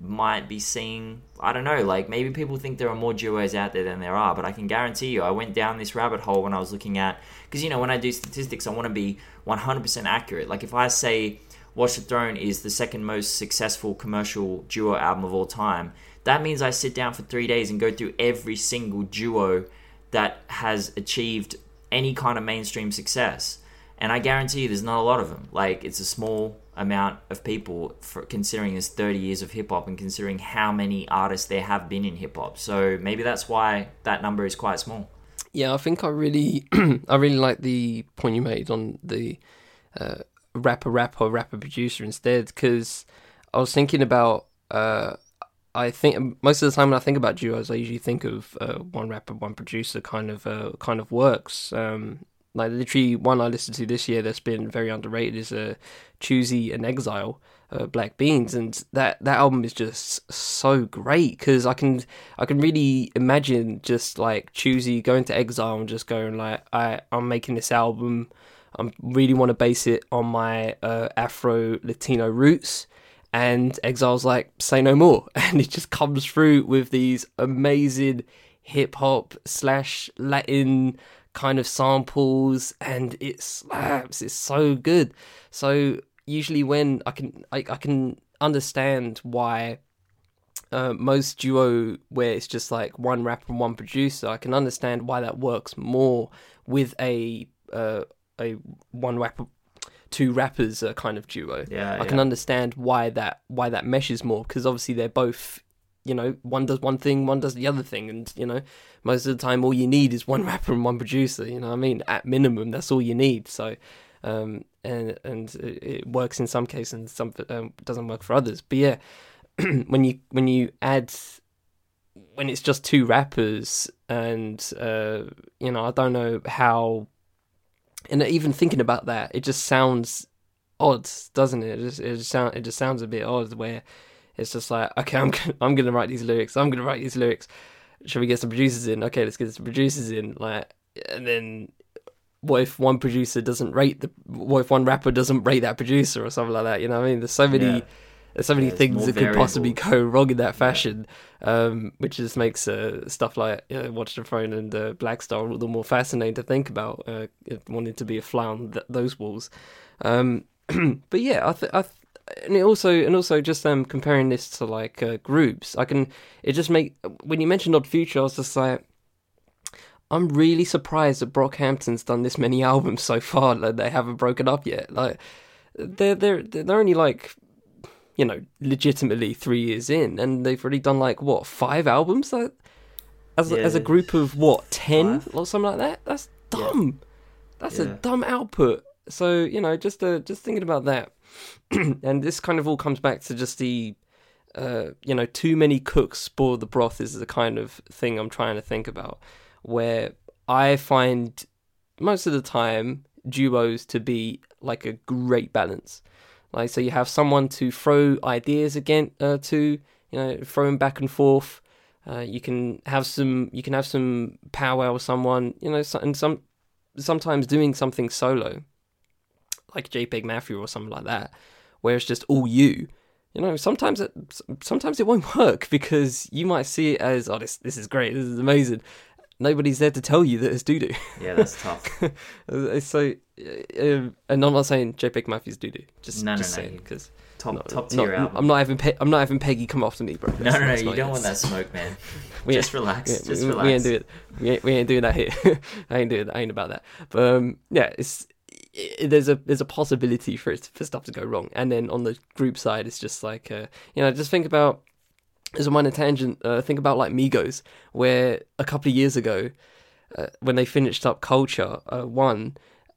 might be seeing. I don't know. Like maybe people think there are more duos out there than there are, but I can guarantee you, I went down this rabbit hole when I was looking at because you know when I do statistics, I want to be 100% accurate. Like if I say Watch the Throne is the second most successful commercial duo album of all time. That means I sit down for three days and go through every single duo that has achieved any kind of mainstream success. And I guarantee you there's not a lot of them. Like, it's a small amount of people for considering there's 30 years of hip hop and considering how many artists there have been in hip hop. So maybe that's why that number is quite small. Yeah, I think I really, I really like the point you made on the uh, rapper, rapper, rapper producer instead, because I was thinking about. Uh, I think most of the time when I think about duos, I usually think of uh, one rapper, one producer kind of uh, kind of works. Um, like literally, one I listened to this year that's been very underrated is uh, Choosey and Exile, uh, Black Beans, and that that album is just so great because I can I can really imagine just like Choosey going to exile and just going like I I'm making this album. I really want to base it on my uh, Afro Latino roots. And Exile's like, say no more. And it just comes through with these amazing hip hop slash Latin kind of samples and it slaps. It's so good. So usually when I can I, I can understand why uh, most duo where it's just like one rapper and one producer, I can understand why that works more with a uh, a one rapper, two rappers uh, kind of duo. Yeah, I can understand why that why that meshes more because obviously they're both, you know, one does one thing, one does the other thing, and you know, most of the time all you need is one rapper and one producer. You know, what I mean, at minimum, that's all you need. So. Um, and and it it works in some cases and some um, doesn't work for others. But yeah, when you when you add when it's just two rappers and uh, you know I don't know how and even thinking about that, it just sounds odd, doesn't it? It just it just it just sounds a bit odd where it's just like okay, I'm gonna, I'm gonna write these lyrics. I'm gonna write these lyrics. Should we get some producers in? Okay, let's get some producers in. Like, and then what if one producer doesn't rate the? What if one rapper doesn't rate that producer or something like that? You know, what I mean, there's so many. Yeah. There's so many things that could possibly go wrong in that fashion, um, which just makes uh, stuff like uh, Watch the Throne and uh, Black Star all the more fascinating to think about. Uh, wanting to be a fly on th- those walls, um, but yeah, I, th- I th- and it also and also just um comparing this to like uh, groups, I can it just make when you mentioned Odd Future, I was just like. I'm really surprised that Brockhampton's done this many albums so far that they haven't broken up yet. Like, they're they're they're only like you know, legitimately three years in, and they've already done like what five albums like, as a, Yeah, as a group of what ten five. or something like that. That's dumb. That's a dumb output. So you know, just uh, just thinking about that, and this kind of all comes back to just the, uh, you know, too many cooks spoil the broth is the kind of thing I'm trying to think about, where I find most of the time duos to be like a great balance. Like so, you have someone to throw ideas again uh, to, you know, throwing back and forth. Uh, you can have some, you can have some powwow with someone, you know, and some sometimes doing something solo, like JPEG Mafia or something like that, where it's just all you. You know, sometimes it sometimes it won't work because you might see it as, oh, this this is great, this is amazing. Nobody's there to tell you that it's doo doo. Yeah, that's tough. So, uh, um, and I'm not saying JPEG Mafia's doo doo. Just, No, no, just no, saying because Top top not, tier album. I'm not having Pe- I'm not having Peggy come after me, bro. no, no, no, you don't it. want that smoke, man. We- Just relax. Yeah, just we, relax. we ain't doing we ain't, we ain't doing that here. I ain't doing I ain't about that. But um, yeah, it's i there's a there's a possibility for it for stuff to go wrong, and then on the group side, it's just like uh, you know, just think about as a minor tangent. Uh, think about like Migos, where a couple of years ago, uh, when they finished up Culture uh, One,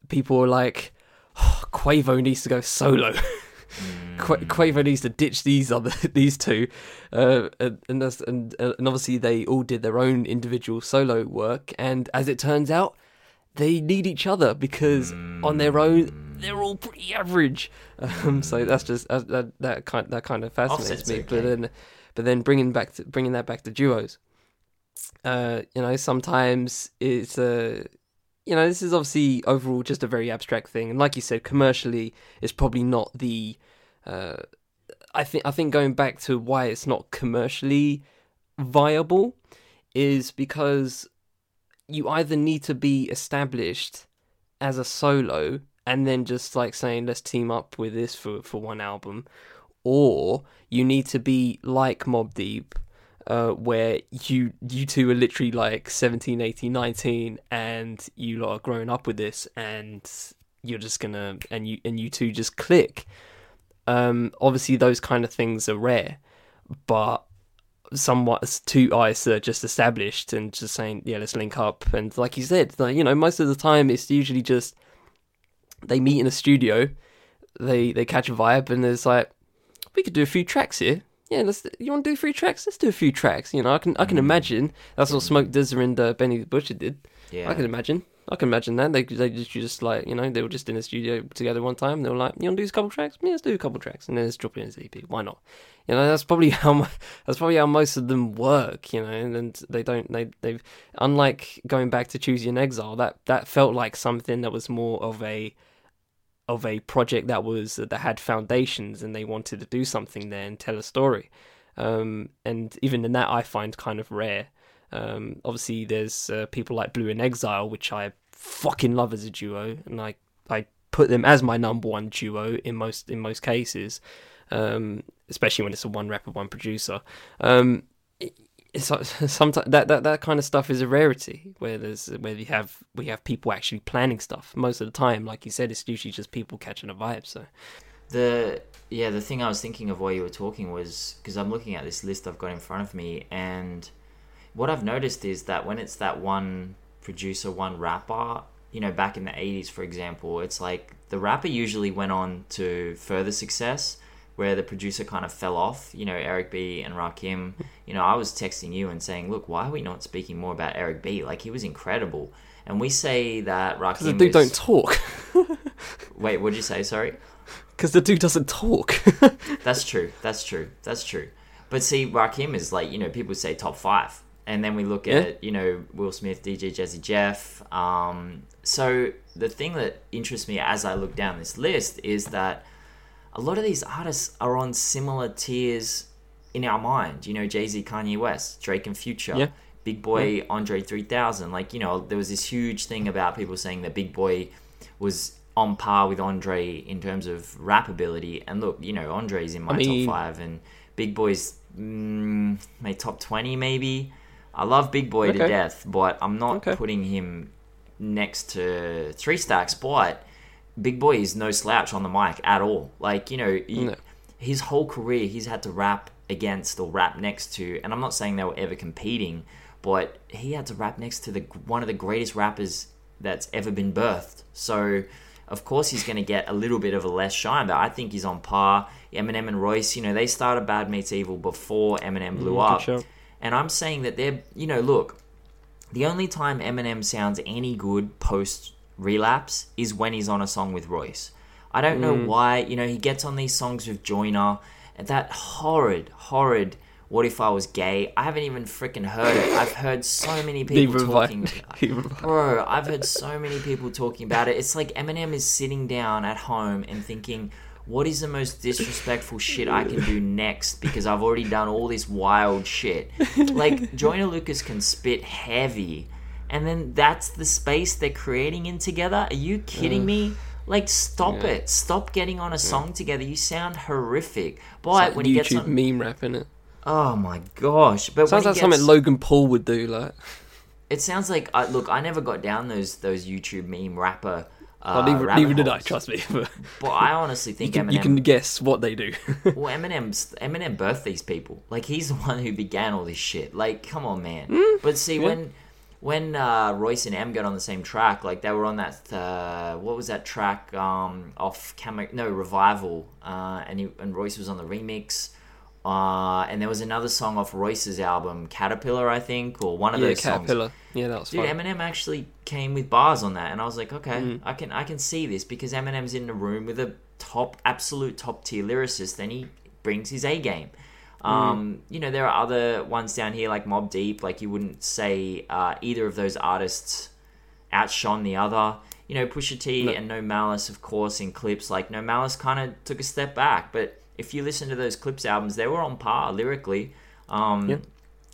people were like, oh, Quavo needs to go solo. Qu- Quavo needs to ditch these other these two, uh, and and, that's, and and obviously they all did their own individual solo work, and as it turns out, they need each other because on their own they're all pretty average. Um, so that's just uh, that that kind that kind of fascinates Offset's me. okay. But then, but then bringing back to bringing that back to duos, uh, you know, sometimes it's uh, you know, this is obviously overall just a very abstract thing, and like you said, commercially, it's probably not the. Uh, I think I think going back to why it's not commercially viable is because you either need to be established as a solo and then just like saying let's team up with this for for one album or you need to be like Mobb Deep uh, where you you two are literally like 17 18 19 and you lot are growing up with this and you're just gonna and you and you two just click. Um obviously those kind of things are rare but somewhat two eyes are just established and just saying yeah let's link up. And like you said like, you know most of the time it's usually just they meet in a studio they they catch a vibe and it's like we could do a few tracks here yeah let's you want to do few tracks let's do a few tracks you know i can i can imagine that's what Smoke DZA and uh, benny the butcher did Yeah. i can imagine I can imagine that they they just, just like you know they were just in the studio together one time. They were like, "You want to do a couple tracks? Yeah, let's do a couple tracks, and then let's drop it in as EP. Why not? You know, that's probably how mo- that's probably how most of them work. You know, and they don't they they've unlike going back to Choosey in Exile that that felt like something that was more of a of a project that was that had foundations and they wanted to do something there and tell a story. Um, and even in that, I find kind of rare. Um, obviously, there's uh, people like Blu in Exile, which I fucking love as a duo, and I I put them as my number one duo in most in most cases, um, especially when it's a one rapper, one producer. Um, it- it's sometimes that, that that kind of stuff is a rarity where there's where you have we have people actually planning stuff. Most of the time like you said it's usually just people catching a vibe so. The yeah, the thing I was thinking of while you were talking was because I'm looking at this list I've got in front of me, and what I've noticed is that when it's that one producer, one rapper, you know, back in the '80s, for example, it's like the rapper usually went on to further success, where the producer kind of fell off. You know, Eric B and Rakim. You know, I was texting you and saying, "Look, why are we not speaking more about Eric B? Like he was incredible." And we say that Because the Rakim dude don't talk. Wait, what did you say? Sorry. Because the dude doesn't talk. That's true. That's true. That's true. But see, Rakim is like you know people say top five, and then we look Yeah. at you know Will Smith, DJ Jazzy Jeff. Um, so the thing that interests me as I look down this list is that a lot of these artists are on similar tiers in our mind. You know, Jay Z, Kanye West, Drake and Future. Yeah. Big Boi, Andre 3000. Like, you know, there was this huge thing about people saying that Big Boi was on par with Andre in terms of rap ability. And look, you know, Andre's in my mean- top five, and Big Boi's mm, my top 20 maybe. I love Big Boi to death, but I'm not Okay. putting him next to Three Stacks. But Big Boi is no slouch on the mic at all. Like, you know, you, No. his whole career he's had to rap against or rap next to and i'm not saying they were ever competing but he had to rap next to the one of the greatest rappers that's ever been birthed so of course he's going to get a little bit of a less shine but i think he's on par eminem and royce you know they started bad meets evil before eminem blew Mm, up and i'm saying that they're you know look the only time Eminem sounds any good post relapse is when he's on a song with Royce. I don't know why, you know, he gets on these songs with Joyner, that horrid, horrid What If I Was Gay? I haven't even freaking heard it. I've heard so many people talking. Bro, I've heard so many people talking about it. It's like Eminem is sitting down at home and thinking, what is the most disrespectful shit I can do next because I've already done all this wild shit. Like, Joyner Lucas can spit heavy, and then that's the space they're creating in together? Are you kidding me? Like, stop Yeah. it. Stop getting on a song together. You sound horrific. But Like when he gets YouTube on. meme rap in it. Oh my gosh. But Sounds like gets... something Logan Paul would do. Like, It sounds like I look. I never got down those those YouTube meme rapper. Uh, well, neither, neither did I. Trust me. But I honestly you think can, Eminem. you can guess what they do. Well, Eminem's Eminem birthed these people. Like he's the one who began all this shit. Like, come on, man. but see, yeah. when when uh, Royce and M got on the same track, like they were on that uh, what was that track um, off Camo? No, Revival, uh, and he, and Royce was on the remix. Uh, and there was another song off Royce's album, Caterpillar, I think, or one of yeah, those songs. Caterpillar. Yeah, that was Dude, fun. Eminem actually came with bars on that, and I was like, okay, Mm. I can I can see this because Eminem's in the room with a top, absolute top tier lyricist, and he brings his A game. Mm. Um, you know, there are other ones down here like Mobb Deep. Like you wouldn't say uh, either of those artists outshone the other. You know, Pusha T No. and No Malice, of course, in Clipse like No Malice kind of took a step back, but if you listen to those Clipse albums, they were on par lyrically. Um, Yeah.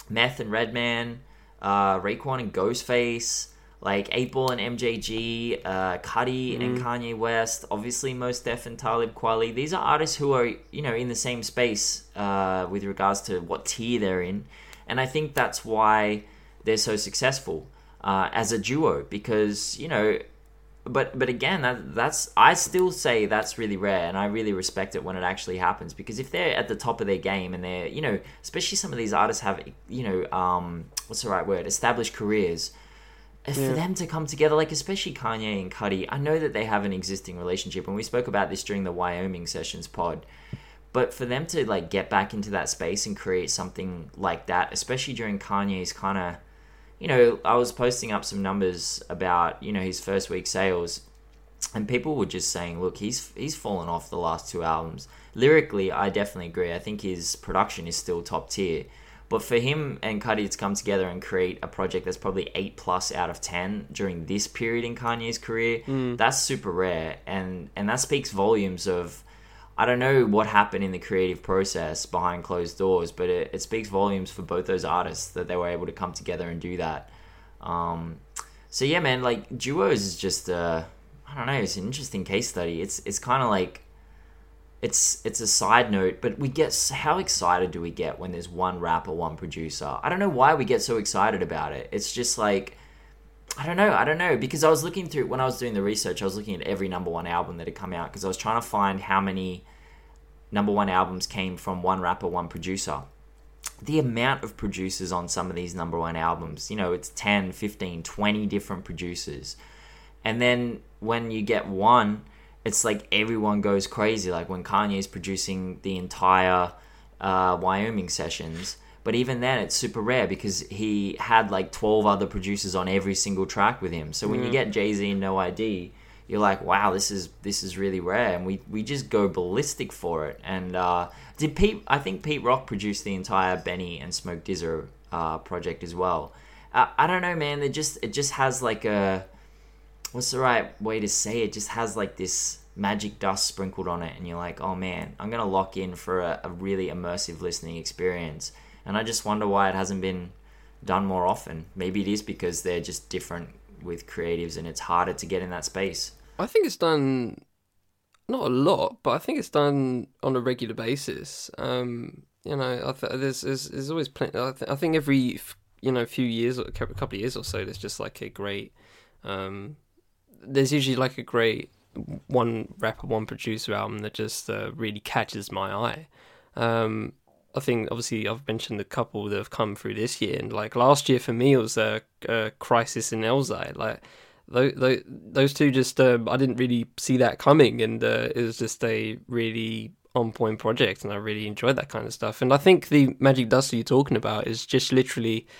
Meth and Redman, uh, Raekwon and Ghostface, like 8 Ball and MJG, uh, Cudi and Kanye West, obviously Mos Def and Talib Kweli. These are artists who are, you know, in the same space uh, with regards to what tier they're in. And I think that's why they're so successful uh, as a duo because, you know, but but again that that's I still say that's really rare and I really respect it when it actually happens because if they're at the top of their game and they're you know especially some of these artists have you know um what's the right word established careers Yeah. for them to come together like especially Kanye and Cudi I know that they have an existing relationship and we spoke about this during the Wyoming sessions pod but for them to like get back into that space and create something like that especially during Kanye's kind of you know, I was posting up some numbers about you know his first week sales, and people were just saying, look, he's he's fallen off the last two albums. Lyrically, I definitely agree. I think his production is still top tier, but for him and Cudi to come together and create a project that's probably eight plus out of ten during this period in Kanye's career, that's super rare, and and that speaks volumes of. I don't know what happened in the creative process behind closed doors, but it, it speaks volumes for both those artists that they were able to come together and do that. Um, so yeah, man, like duos is just uh, I don't know, it's an interesting case study. It's it's kind of like it's it's a side note, but we get how excited do we get when there's one rapper, one producer? I don't know why we get so excited about it. It's just like I don't know. I don't know because I was looking through when I was doing the research. I was looking at every number one album that had come out because I was trying to find how many number one albums came from one rapper, one producer. The amount of producers on some of these number one albums, you know, it's 10, 15, 20 different producers. And then when you get one, it's like everyone goes crazy. Like when Kanye's producing the entire uh, Wyoming sessions, But even then, it's super rare because he had like 12 other producers on every single track with him. So when you get Jay Z and No ID, you're like, wow, this is this is really rare, and we we just go ballistic for it. And uh, did Pete? I think Pete Rock produced the entire Benny and Smoke DZA uh, project as well. Uh, I don't know, man. It just it just has like a what's the right way to say it? Just has like this magic dust sprinkled on it, and you're like, oh man, I'm gonna lock in for a, a really immersive listening experience. And I just wonder why it hasn't been done more often. Maybe it is because they're just different with creatives, and it's harder to get in that space. I think it's done not a lot, but I think it's done on a regular basis. Um, you know, th- there's, there's there's always plenty. I, th- I think every you know few years, or a couple of years or so, there's just like a great. Um, there's usually like a great one rapper, one producer album that just uh, really catches my eye. Um, I think obviously I've mentioned a couple that have come through this year, and like last year for me it was a, a Khrysis in Elzhi. Like those, those, two just um, I didn't really see that coming, and uh, it was just a really on point project, and I really enjoyed that kind of stuff. And I think the Magic Dust you're talking about is just literally, uh,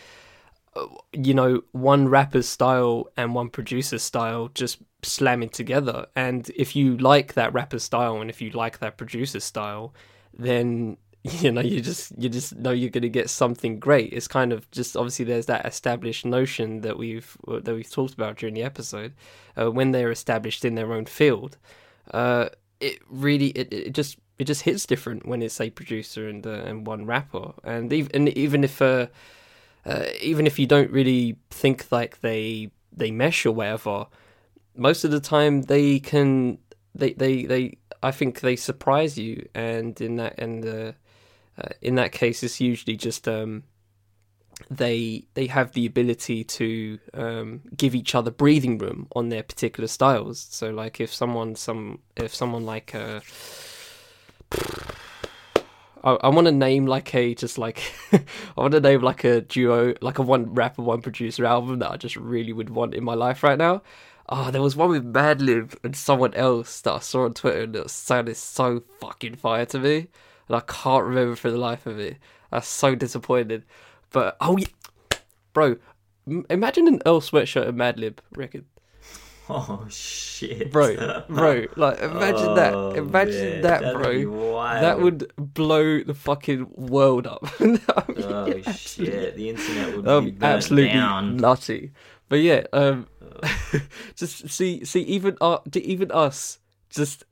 you know, one rapper's style and one producer's style just slamming together. And if you like that rapper's style, and if you like that producer's style, then you know you just you just know you're going to get something great it's kind of just obviously there's that established notion that we've that we've talked about during the episode uh, when they're established in their own field uh, it really it, it just it just hits different when it's a producer and uh, and one rapper and even and even if uh, even if you don't really think like they they mesh or whatever most of the time they can they they they I think they surprise you and in that and uh, uh, in that case, it's usually just um, they they have the ability to um, give each other breathing room on their particular styles. So, like if someone some if someone like uh, I, I want to name like a just like I want to name like a duo like a one rapper one producer album that I just really would want in my life right now. Oh, there was one with Madlib and someone else that I saw on Twitter and it sounded so fucking fire to me and I can't remember for the life of it. That's so disappointed. But oh, yeah. bro, imagine an Earl Sweatshirt and Madlib record, Oh shit, bro, bro. Like imagine Oh, that, imagine man, that, that'd bro. That would blow the fucking world up. Oh shit, the internet would that be absolutely down. nutty. But yeah, um, just see, see, even uh, even us, just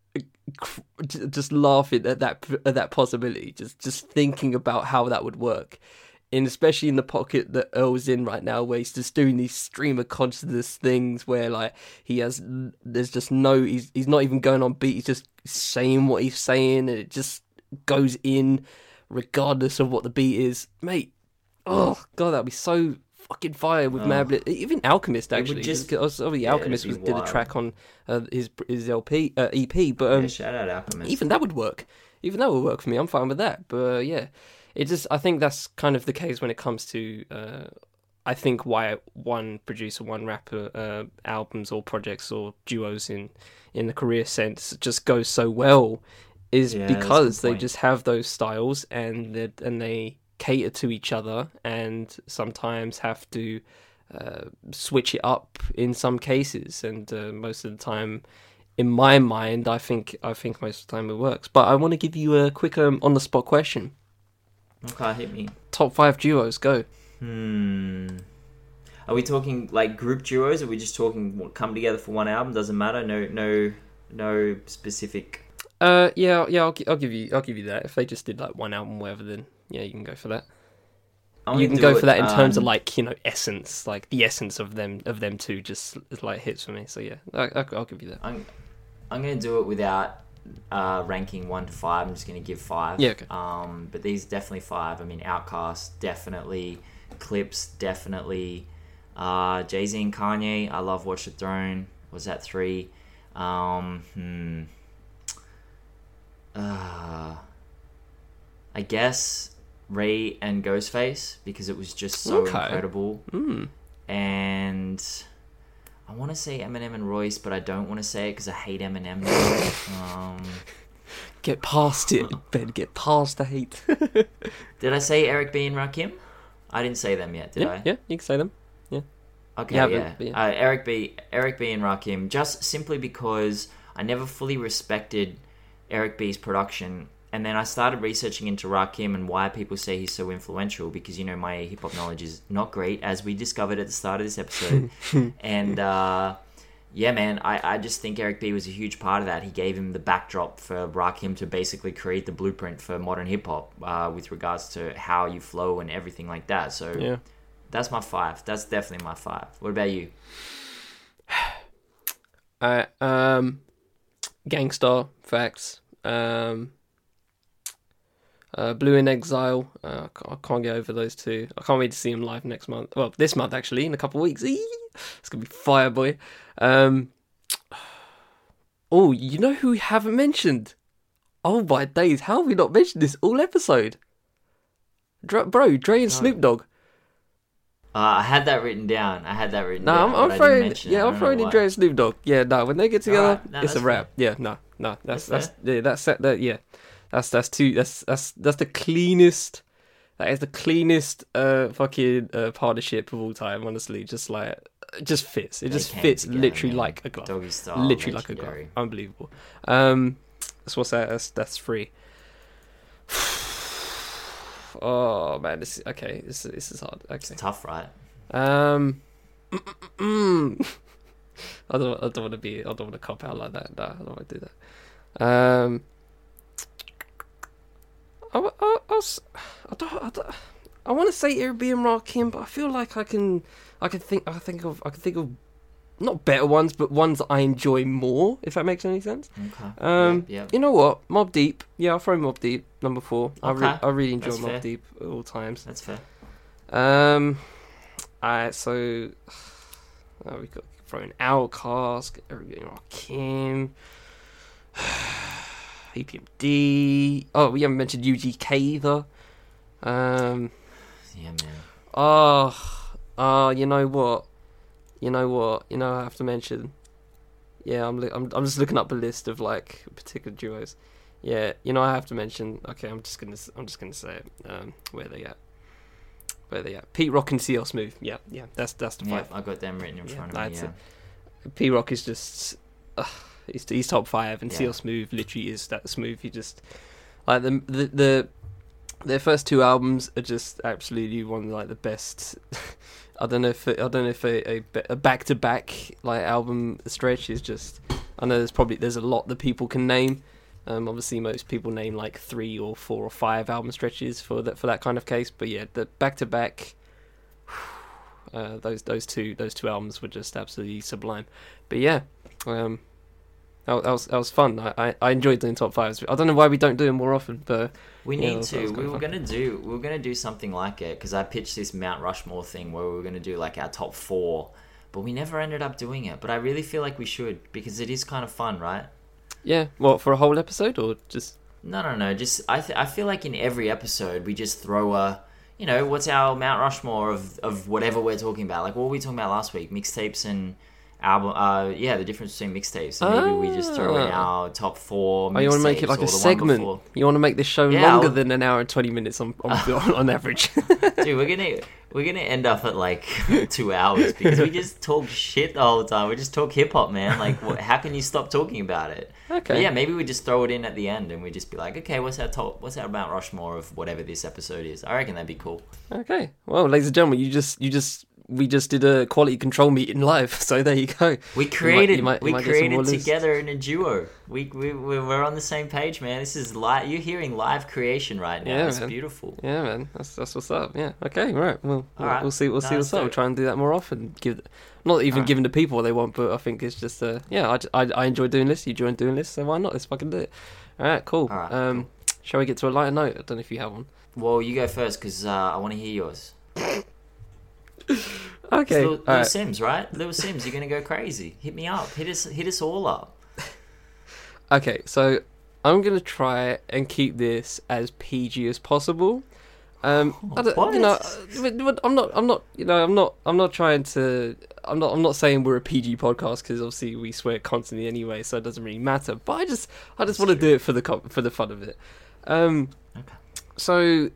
just laughing at that at that possibility, just just thinking about how that would work, and especially in the pocket that Earl's in right now, where he's just doing these stream of consciousness things, where like he has, there's just no, he's he's not even going on beat, he's just saying what he's saying, and it just goes in, regardless of what the beat is, mate. Oh god, that'd be so fucking fire with Oh. Madlib. Even Alchemist actually. just- Just obviously yeah, Alchemist it'd was, did a track on uh, his his LP uh, EP, but um, yeah, shout out Alchemist. even that would work. Even that would work for me. I'm fine with that. But uh, yeah, it just I think that's kind of the case when it comes to. Uh, I think why one producer, one rapper uh, albums or projects or duos in in the career sense just goes so well is Yeah, that's a good because they just have those styles and they and they cater to each other and sometimes have to uh, switch it up in some cases. And uh, most of the time in my mind I think I think most of the time it works. But I want to give you a quick um, on the spot question okay, hit me. top 5 duos go Hmm. Are we talking like group duos? Are we just talking what come together for one album? Doesn't matter. No, no, no specific. uh yeah yeah I'll, I'll give you I'll give you that if they just did like one album whatever then yeah you can go for that I'm you can go it, for that in terms of um, like you know essence like the essence of them of them two just like hits for me so yeah I, I, I'll give you that I'm, I'm gonna do it without uh, ranking one to five. I'm just gonna give five. Yeah, okay. Um, but these definitely five. I mean, Outkast definitely, Clipse definitely, uh, Jay Z and Kanye. I love Watch the Throne. Was that three? Um, hmm. Uh, I guess Rae and Ghostface because it was just so Okay. incredible mm. and I want to say Eminem and Royce, but I don't want to say it because I hate Eminem. Now. um, Get past it, Ben. Get past the hate. Did I say Eric B and Rakim? I didn't say them yet, did yeah, I? yeah, you can say them. Okay, You yeah. haven't, yeah. Uh, Eric B, Eric B, and Rakim, just simply because I never fully respected Eric B's production, and then I started researching into Rakim and why people say he's so influential. Because you know my hip hop knowledge is not great, as we discovered at the start of this episode, and uh, yeah, man, I, I just think Eric B was a huge part of that. He gave him the backdrop for Rakim to basically create the blueprint for modern hip hop uh, with regards to how you flow and everything like that. So Yeah. that's my five. That's definitely my five. What about you? Alright, um, Gang Starr Facts. Um, uh, Blu in Exile. Uh, I can't get over those two. I can't wait to see him live next month. Well, this month actually, in a couple of weeks. Eee! It's gonna be fire, boy. Um, oh, you know who we haven't mentioned? Oh my days! How have we not mentioned this all episode? Dr- bro, Dre and Snoop Dogg. Uh, I had that written down. I had that written No, down. I'm, I'm throwing. mention it. I Yeah, I'm throwing in. Dre and Snoop Dogg. Yeah, no, when they get together, Alright, no, it's a wrap. Yeah, no, no, that's That's that's, yeah, that's that, that yeah, that's that's too that's that's that's the cleanest. That is the cleanest uh fucking uh, partnership of all time. Honestly, just like it just fits. It They just fits together, literally man. like a glove. Doggy style. literally like a glove. legendary. Unbelievable. Um, so what's that? That's that's three. Oh man, this is, okay. This this is hard. Okay. It's tough, right? Um, I don't. I don't want to be. I don't want to cop out like that. No, I don't want to do that. Um, I, I, I, I don't. I, don't, I want to say Eric B and Rakim, but I feel like I can. I can think. I think of. I can think of. Not better ones, but ones that I enjoy more. If that makes any sense. Okay. Um, Yep, yep. You know what? Mobb Deep. Yeah, I'll throw Mobb Deep number four. I, re- Okay, I really enjoy that's Mob fair. Deep at all times. That's fair. Um, alright, so uh, we got thrown Outkast, Rakim, EPMD. Oh, we haven't mentioned UGK either. Um, Yeah, man. oh, oh, you know what? You know what? You know I have to mention. Yeah, I'm, li- I'm I'm just looking up a list of like particular duos. Yeah, you know I have to mention. Okay, I'm just gonna I'm just gonna say it. Um, where they at? Where they at? Pete Rock and CL Smooth. Yeah, yeah, that's that's the Yeah. I got them written in Yeah, front of me. that's Yeah. it. P Rock is just uh, he's he's top five, and Yeah. CL Smooth literally is that smooth. He just like the the the their first two albums are just absolutely one of like the best. I don't know if it, I don't know if a, a back to back like album stretch is just. I know there's probably there's a lot that people can name. Um, obviously, most people name like three or four or five album stretches for that for that kind of case. But yeah, the back to back, those those two those two albums were just absolutely sublime. But yeah, um, that, that was that was fun. I, I, I enjoyed doing top fives. I don't know why we don't do them more often, but We need to. We were fun. gonna do. We were gonna do something like it because I pitched this Mount Rushmore thing where we were gonna do like our top four, but we never ended up doing it. But I really feel like we should because it is kind of fun, right? yeah, what for a whole episode or just No, no, no. Just I. Th- I feel like in every episode we just throw a. You know, what's our Mount Rushmore of of whatever we're talking about? Like what were we talking about last week? Mixtapes and album. Uh, yeah, the difference between mixtapes. And maybe we just throw in Ah. our top four. Oh, you want to make it like a segment? You want to make this show Yeah, longer I'll- than an hour and twenty minutes on on, on, on average? Dude, we're gonna we're gonna end up at like two hours because we just talk shit the whole time. We just talk hip hop, man. Like, what, how can you stop talking about it? But okay. yeah, maybe we just throw it in at the end and we just be like, okay, what's our top? What's our Mount Rushmore of whatever this episode is? I reckon that'd be cool. Okay. Well, ladies and gentlemen, you just you just we just did a quality control meeting live. So there you go. We created you might- you we might some more created lists. together in a duo. We we we- we're on the same page, man. This is live. You're hearing live creation right now. Yeah, it's man. beautiful. Yeah, man. That's that's what's up. Yeah. Okay. Right. Well, we'll, Alright. we'll see. We'll No, see what's up. We'll try and do that more often. Give, not even Alright. giving the people what they want, but I think it's just uh, yeah. I, I, I enjoy doing this. You enjoy doing this, so why not? Let's fucking do it. All right. Cool. Alright, um, shall we get to a lighter note? I don't know if you have one. Well, you go first because uh, I want to hear yours. Okay. Alright. Sims, right? Lil Sims, you're gonna go crazy. Hit me up. Hit us. Hit us all up. Okay, so I'm gonna try and keep this as PG as possible. Um, I don't, you know, uh, I'm not, I'm not, you know, I'm not, I'm not trying to, I'm not, I'm not saying we're a PG podcast because obviously we swear constantly anyway, so it doesn't really matter. But I just, I just want to do it for the for the fun of it. Um, Okay. so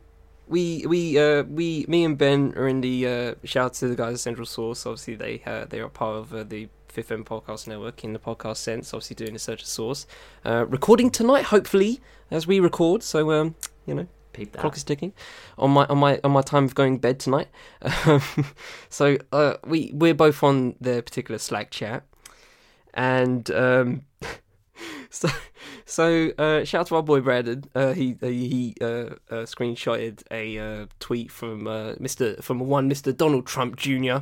we, we, uh, we, me and Ben are in the uh, shout out to the guys at Central Source. Obviously, they, uh, they are part of uh, the Fifth M Podcast Network in the podcast sense. Obviously, doing a search of source, uh, recording tonight, hopefully as we record. So, um, you know Peep that. clock is ticking on my on my on my time of going bed tonight. Um, so uh, we we're both on the particular Slack chat, and um, so so uh, shout out to our boy Brandon. Uh, he uh, he uh, uh, screenshotted a tweet from Mister from one Mister Donald Trump Jr.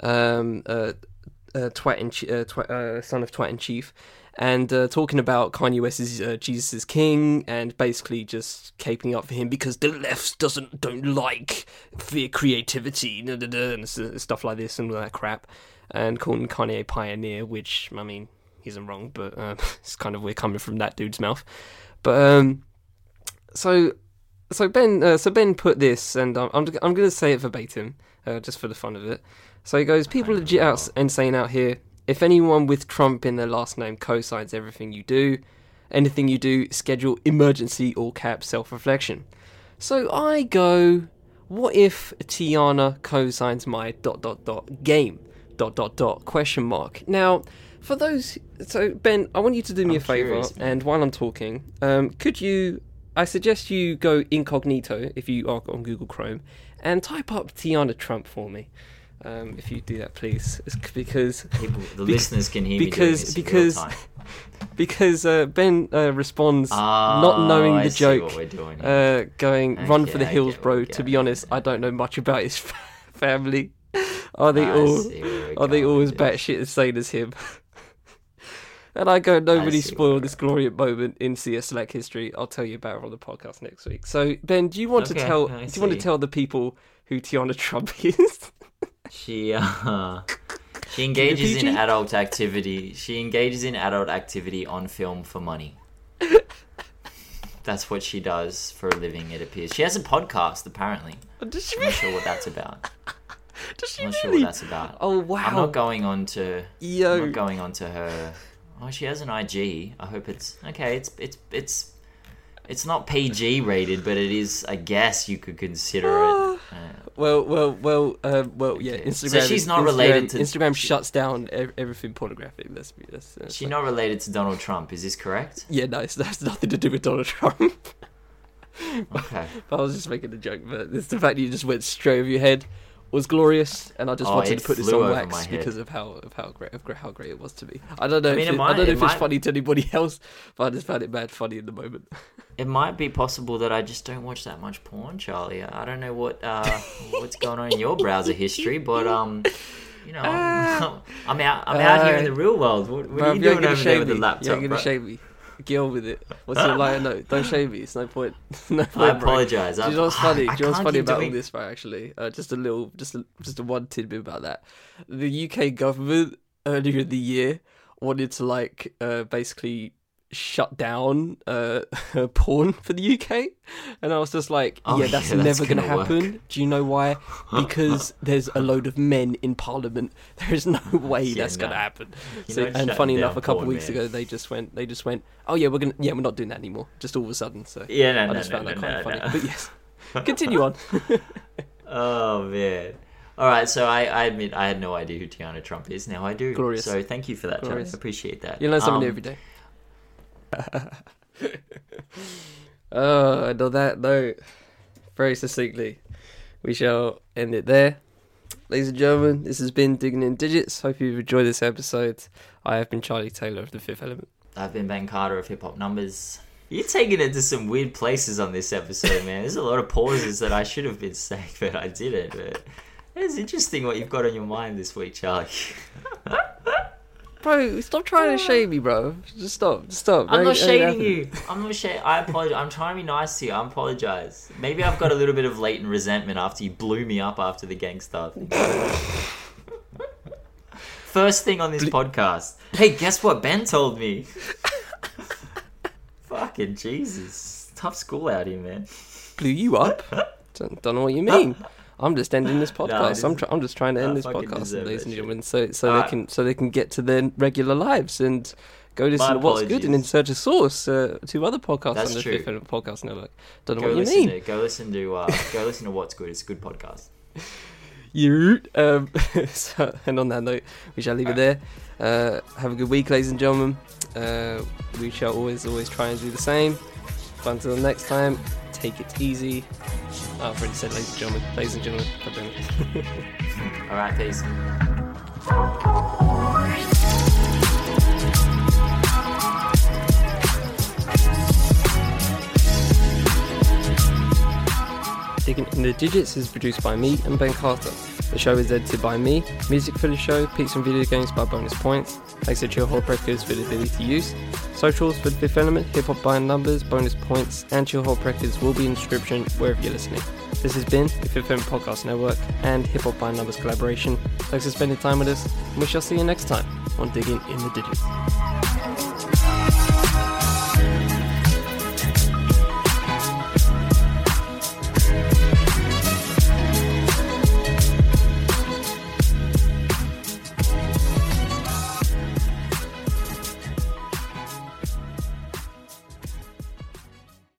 Um, twat uh, twat, son of twat in chief, and talking about Kanye West's Jesus is King, and basically just caping up for him because the left doesn't don't like fear creativity and stuff like this and all that crap, and calling Kanye a pioneer, which I mean isn't wrong, but uh, it's kind of weird coming from that dude's mouth. But um, so so Ben uh, so Ben put this, and I'm I'm, I'm going to say it verbatim, uh, just for the fun of it. So he goes, people legit out and saying out here, if anyone with Trump in their last name co-signs everything you do, anything you do, schedule emergency all cap self-reflection. So I go, what if Tiana co-signs my dot dot dot game dot dot dot question mark? Now, for those, so Ben, I want you to do me I'm a favor, and while I'm talking, um, could you? I suggest you go incognito if you are on Google Chrome, and type up Tiana Trump for me. Um, if you do that, please, It's because People, the listeners can hear because- because in real time. because uh, Ben uh, responds Oh, not knowing I the see joke, what we're doing uh, going run for the I hills, bro. To be honest. I don't know much about his family. Are they I all? we're they all as batshit insane as him? and I go, nobody see where spoiled this glorious moment in CS Slack history. I'll tell you about it on the podcast next week. So Ben, do you want to tell? I Do you want to tell the people who Tiana Trump is? She uh, she engages in adult activity. She engages in adult activity on film for money. That's what she does for a living. It appears she has a podcast. Apparently, Does she I'm not sure what that's about. Does she I'm not sure what that's about. Oh wow! I'm not going on to. I'm not going on to her. Oh, she has an IG. I hope it's okay. It's it's it's it's not PG rated, but it is. I guess you could consider it. Uh, Well, well, well, um, well, yeah. Okay. So Instagram. she's not Instagram- related to- Instagram. she- shuts down everything pornographic. Let's be. That's, that's She's not related to Donald Trump. Is this correct? Yeah, no, it's, that's nothing to do with Donald Trump. Okay. but I was just making a joke. But it's the fact that you just went straight over your head was glorious, and I just Oh, wanted to put this on wax because of how of how great of how great it was to me. I don't know. I mean, if it might- I don't know if might- it's funny to anybody else, but I just found it bad funny in the moment. It might be possible that I just don't watch that much porn, Charlie. I don't know what uh, what's going on in your browser history, but um, you know, I'm, I'm out. I'm out here in the real world. What, what Bruv, are you doing gonna over there with me. the You're gonna bro? shame me. Get on with it. What's your lighter note? Don't shame me. It's no point. no point. I apologize. Do you know what's funny? I Do you know what's funny about all this, right? Actually, uh, just a little, just a, just a one tidbit about that. The UK government earlier in the year wanted to like uh, basically shut down uh, porn for the UK, and I was just like, Oh, yeah, that's yeah, that's never gonna, gonna work. happen. Do you know why? Because there's a load of men in Parliament. There's no way Yeah, that's no. gonna happen. So, and funny enough, a couple porn, weeks man. ago, they just went, they just went, oh yeah, we're gonna, yeah, we're not doing that anymore. Just all of a sudden, so Yeah, no, I no, just no, found no, that kind no, of funny. But yes, continue on. Oh man. All right, so I, I admit I had no idea who Tiana Trump is. Now I do. Glorious. So thank you for that. Glorious. I appreciate that. You learn something new Um, every day. oh, and on that note, very succinctly, we shall end it there. Ladies and gentlemen, this has been Digging in Digits. Hope you've enjoyed this episode. I have been Charlie Taylor of The Fifth Element. I've been Ben Carter of Hip Hop Numbers. You're taking it to some weird places on this episode, man. There's a lot of pauses that I should have been saying, but I didn't. But it's interesting what you've got on your mind this week, Charlie. Bro, stop trying to shame me, bro. Just stop. Just stop. I'm not ain't shading you. I'm not shading. I apologize. I'm trying to be nice to you. I apologize. Maybe I've got a little bit of latent resentment after you blew me up after the gang stuff. First thing on this podcast. Hey, guess what Ben told me? Fucking Jesus. Tough school out here, man. Blew you up? Don't, don't know what you mean. I'm just ending this podcast. I'm just- tr- I'm just trying to end I this podcast, ladies and gentlemen, so so they can so they can get to their regular lives and go listen to what's good and apologies. insert a source uh, to other podcasts That's on the true. Fifth Element Podcast Network. Don't know Go what you mean. to go listen to uh, go listen to what's good. It's a good podcast. You. Um, so, and on that note, we shall leave it there. Uh, have a good week, ladies and gentlemen. Uh, we shall always, always try and do the same. But until next time, take it easy. Oh, I've already said, ladies and gentlemen. Ladies and gentlemen. God damn it. All right, peace. Digging in the Digits is produced by me and Ben Carter. The show is edited by me. Music for the show, Peaks and Video Games by Bonus Points. Thanks to Chill Hop Records for the ability to use. Socials for the Fifth Element, Hip Hop by Numbers, Bonus Points, and Chill Hop Records will be in the description wherever you're listening. This has been the Fifth Element Podcast Network and Hip Hop by Numbers collaboration. Thanks for spending time with us, and we shall see you next time on Digging in the Digits.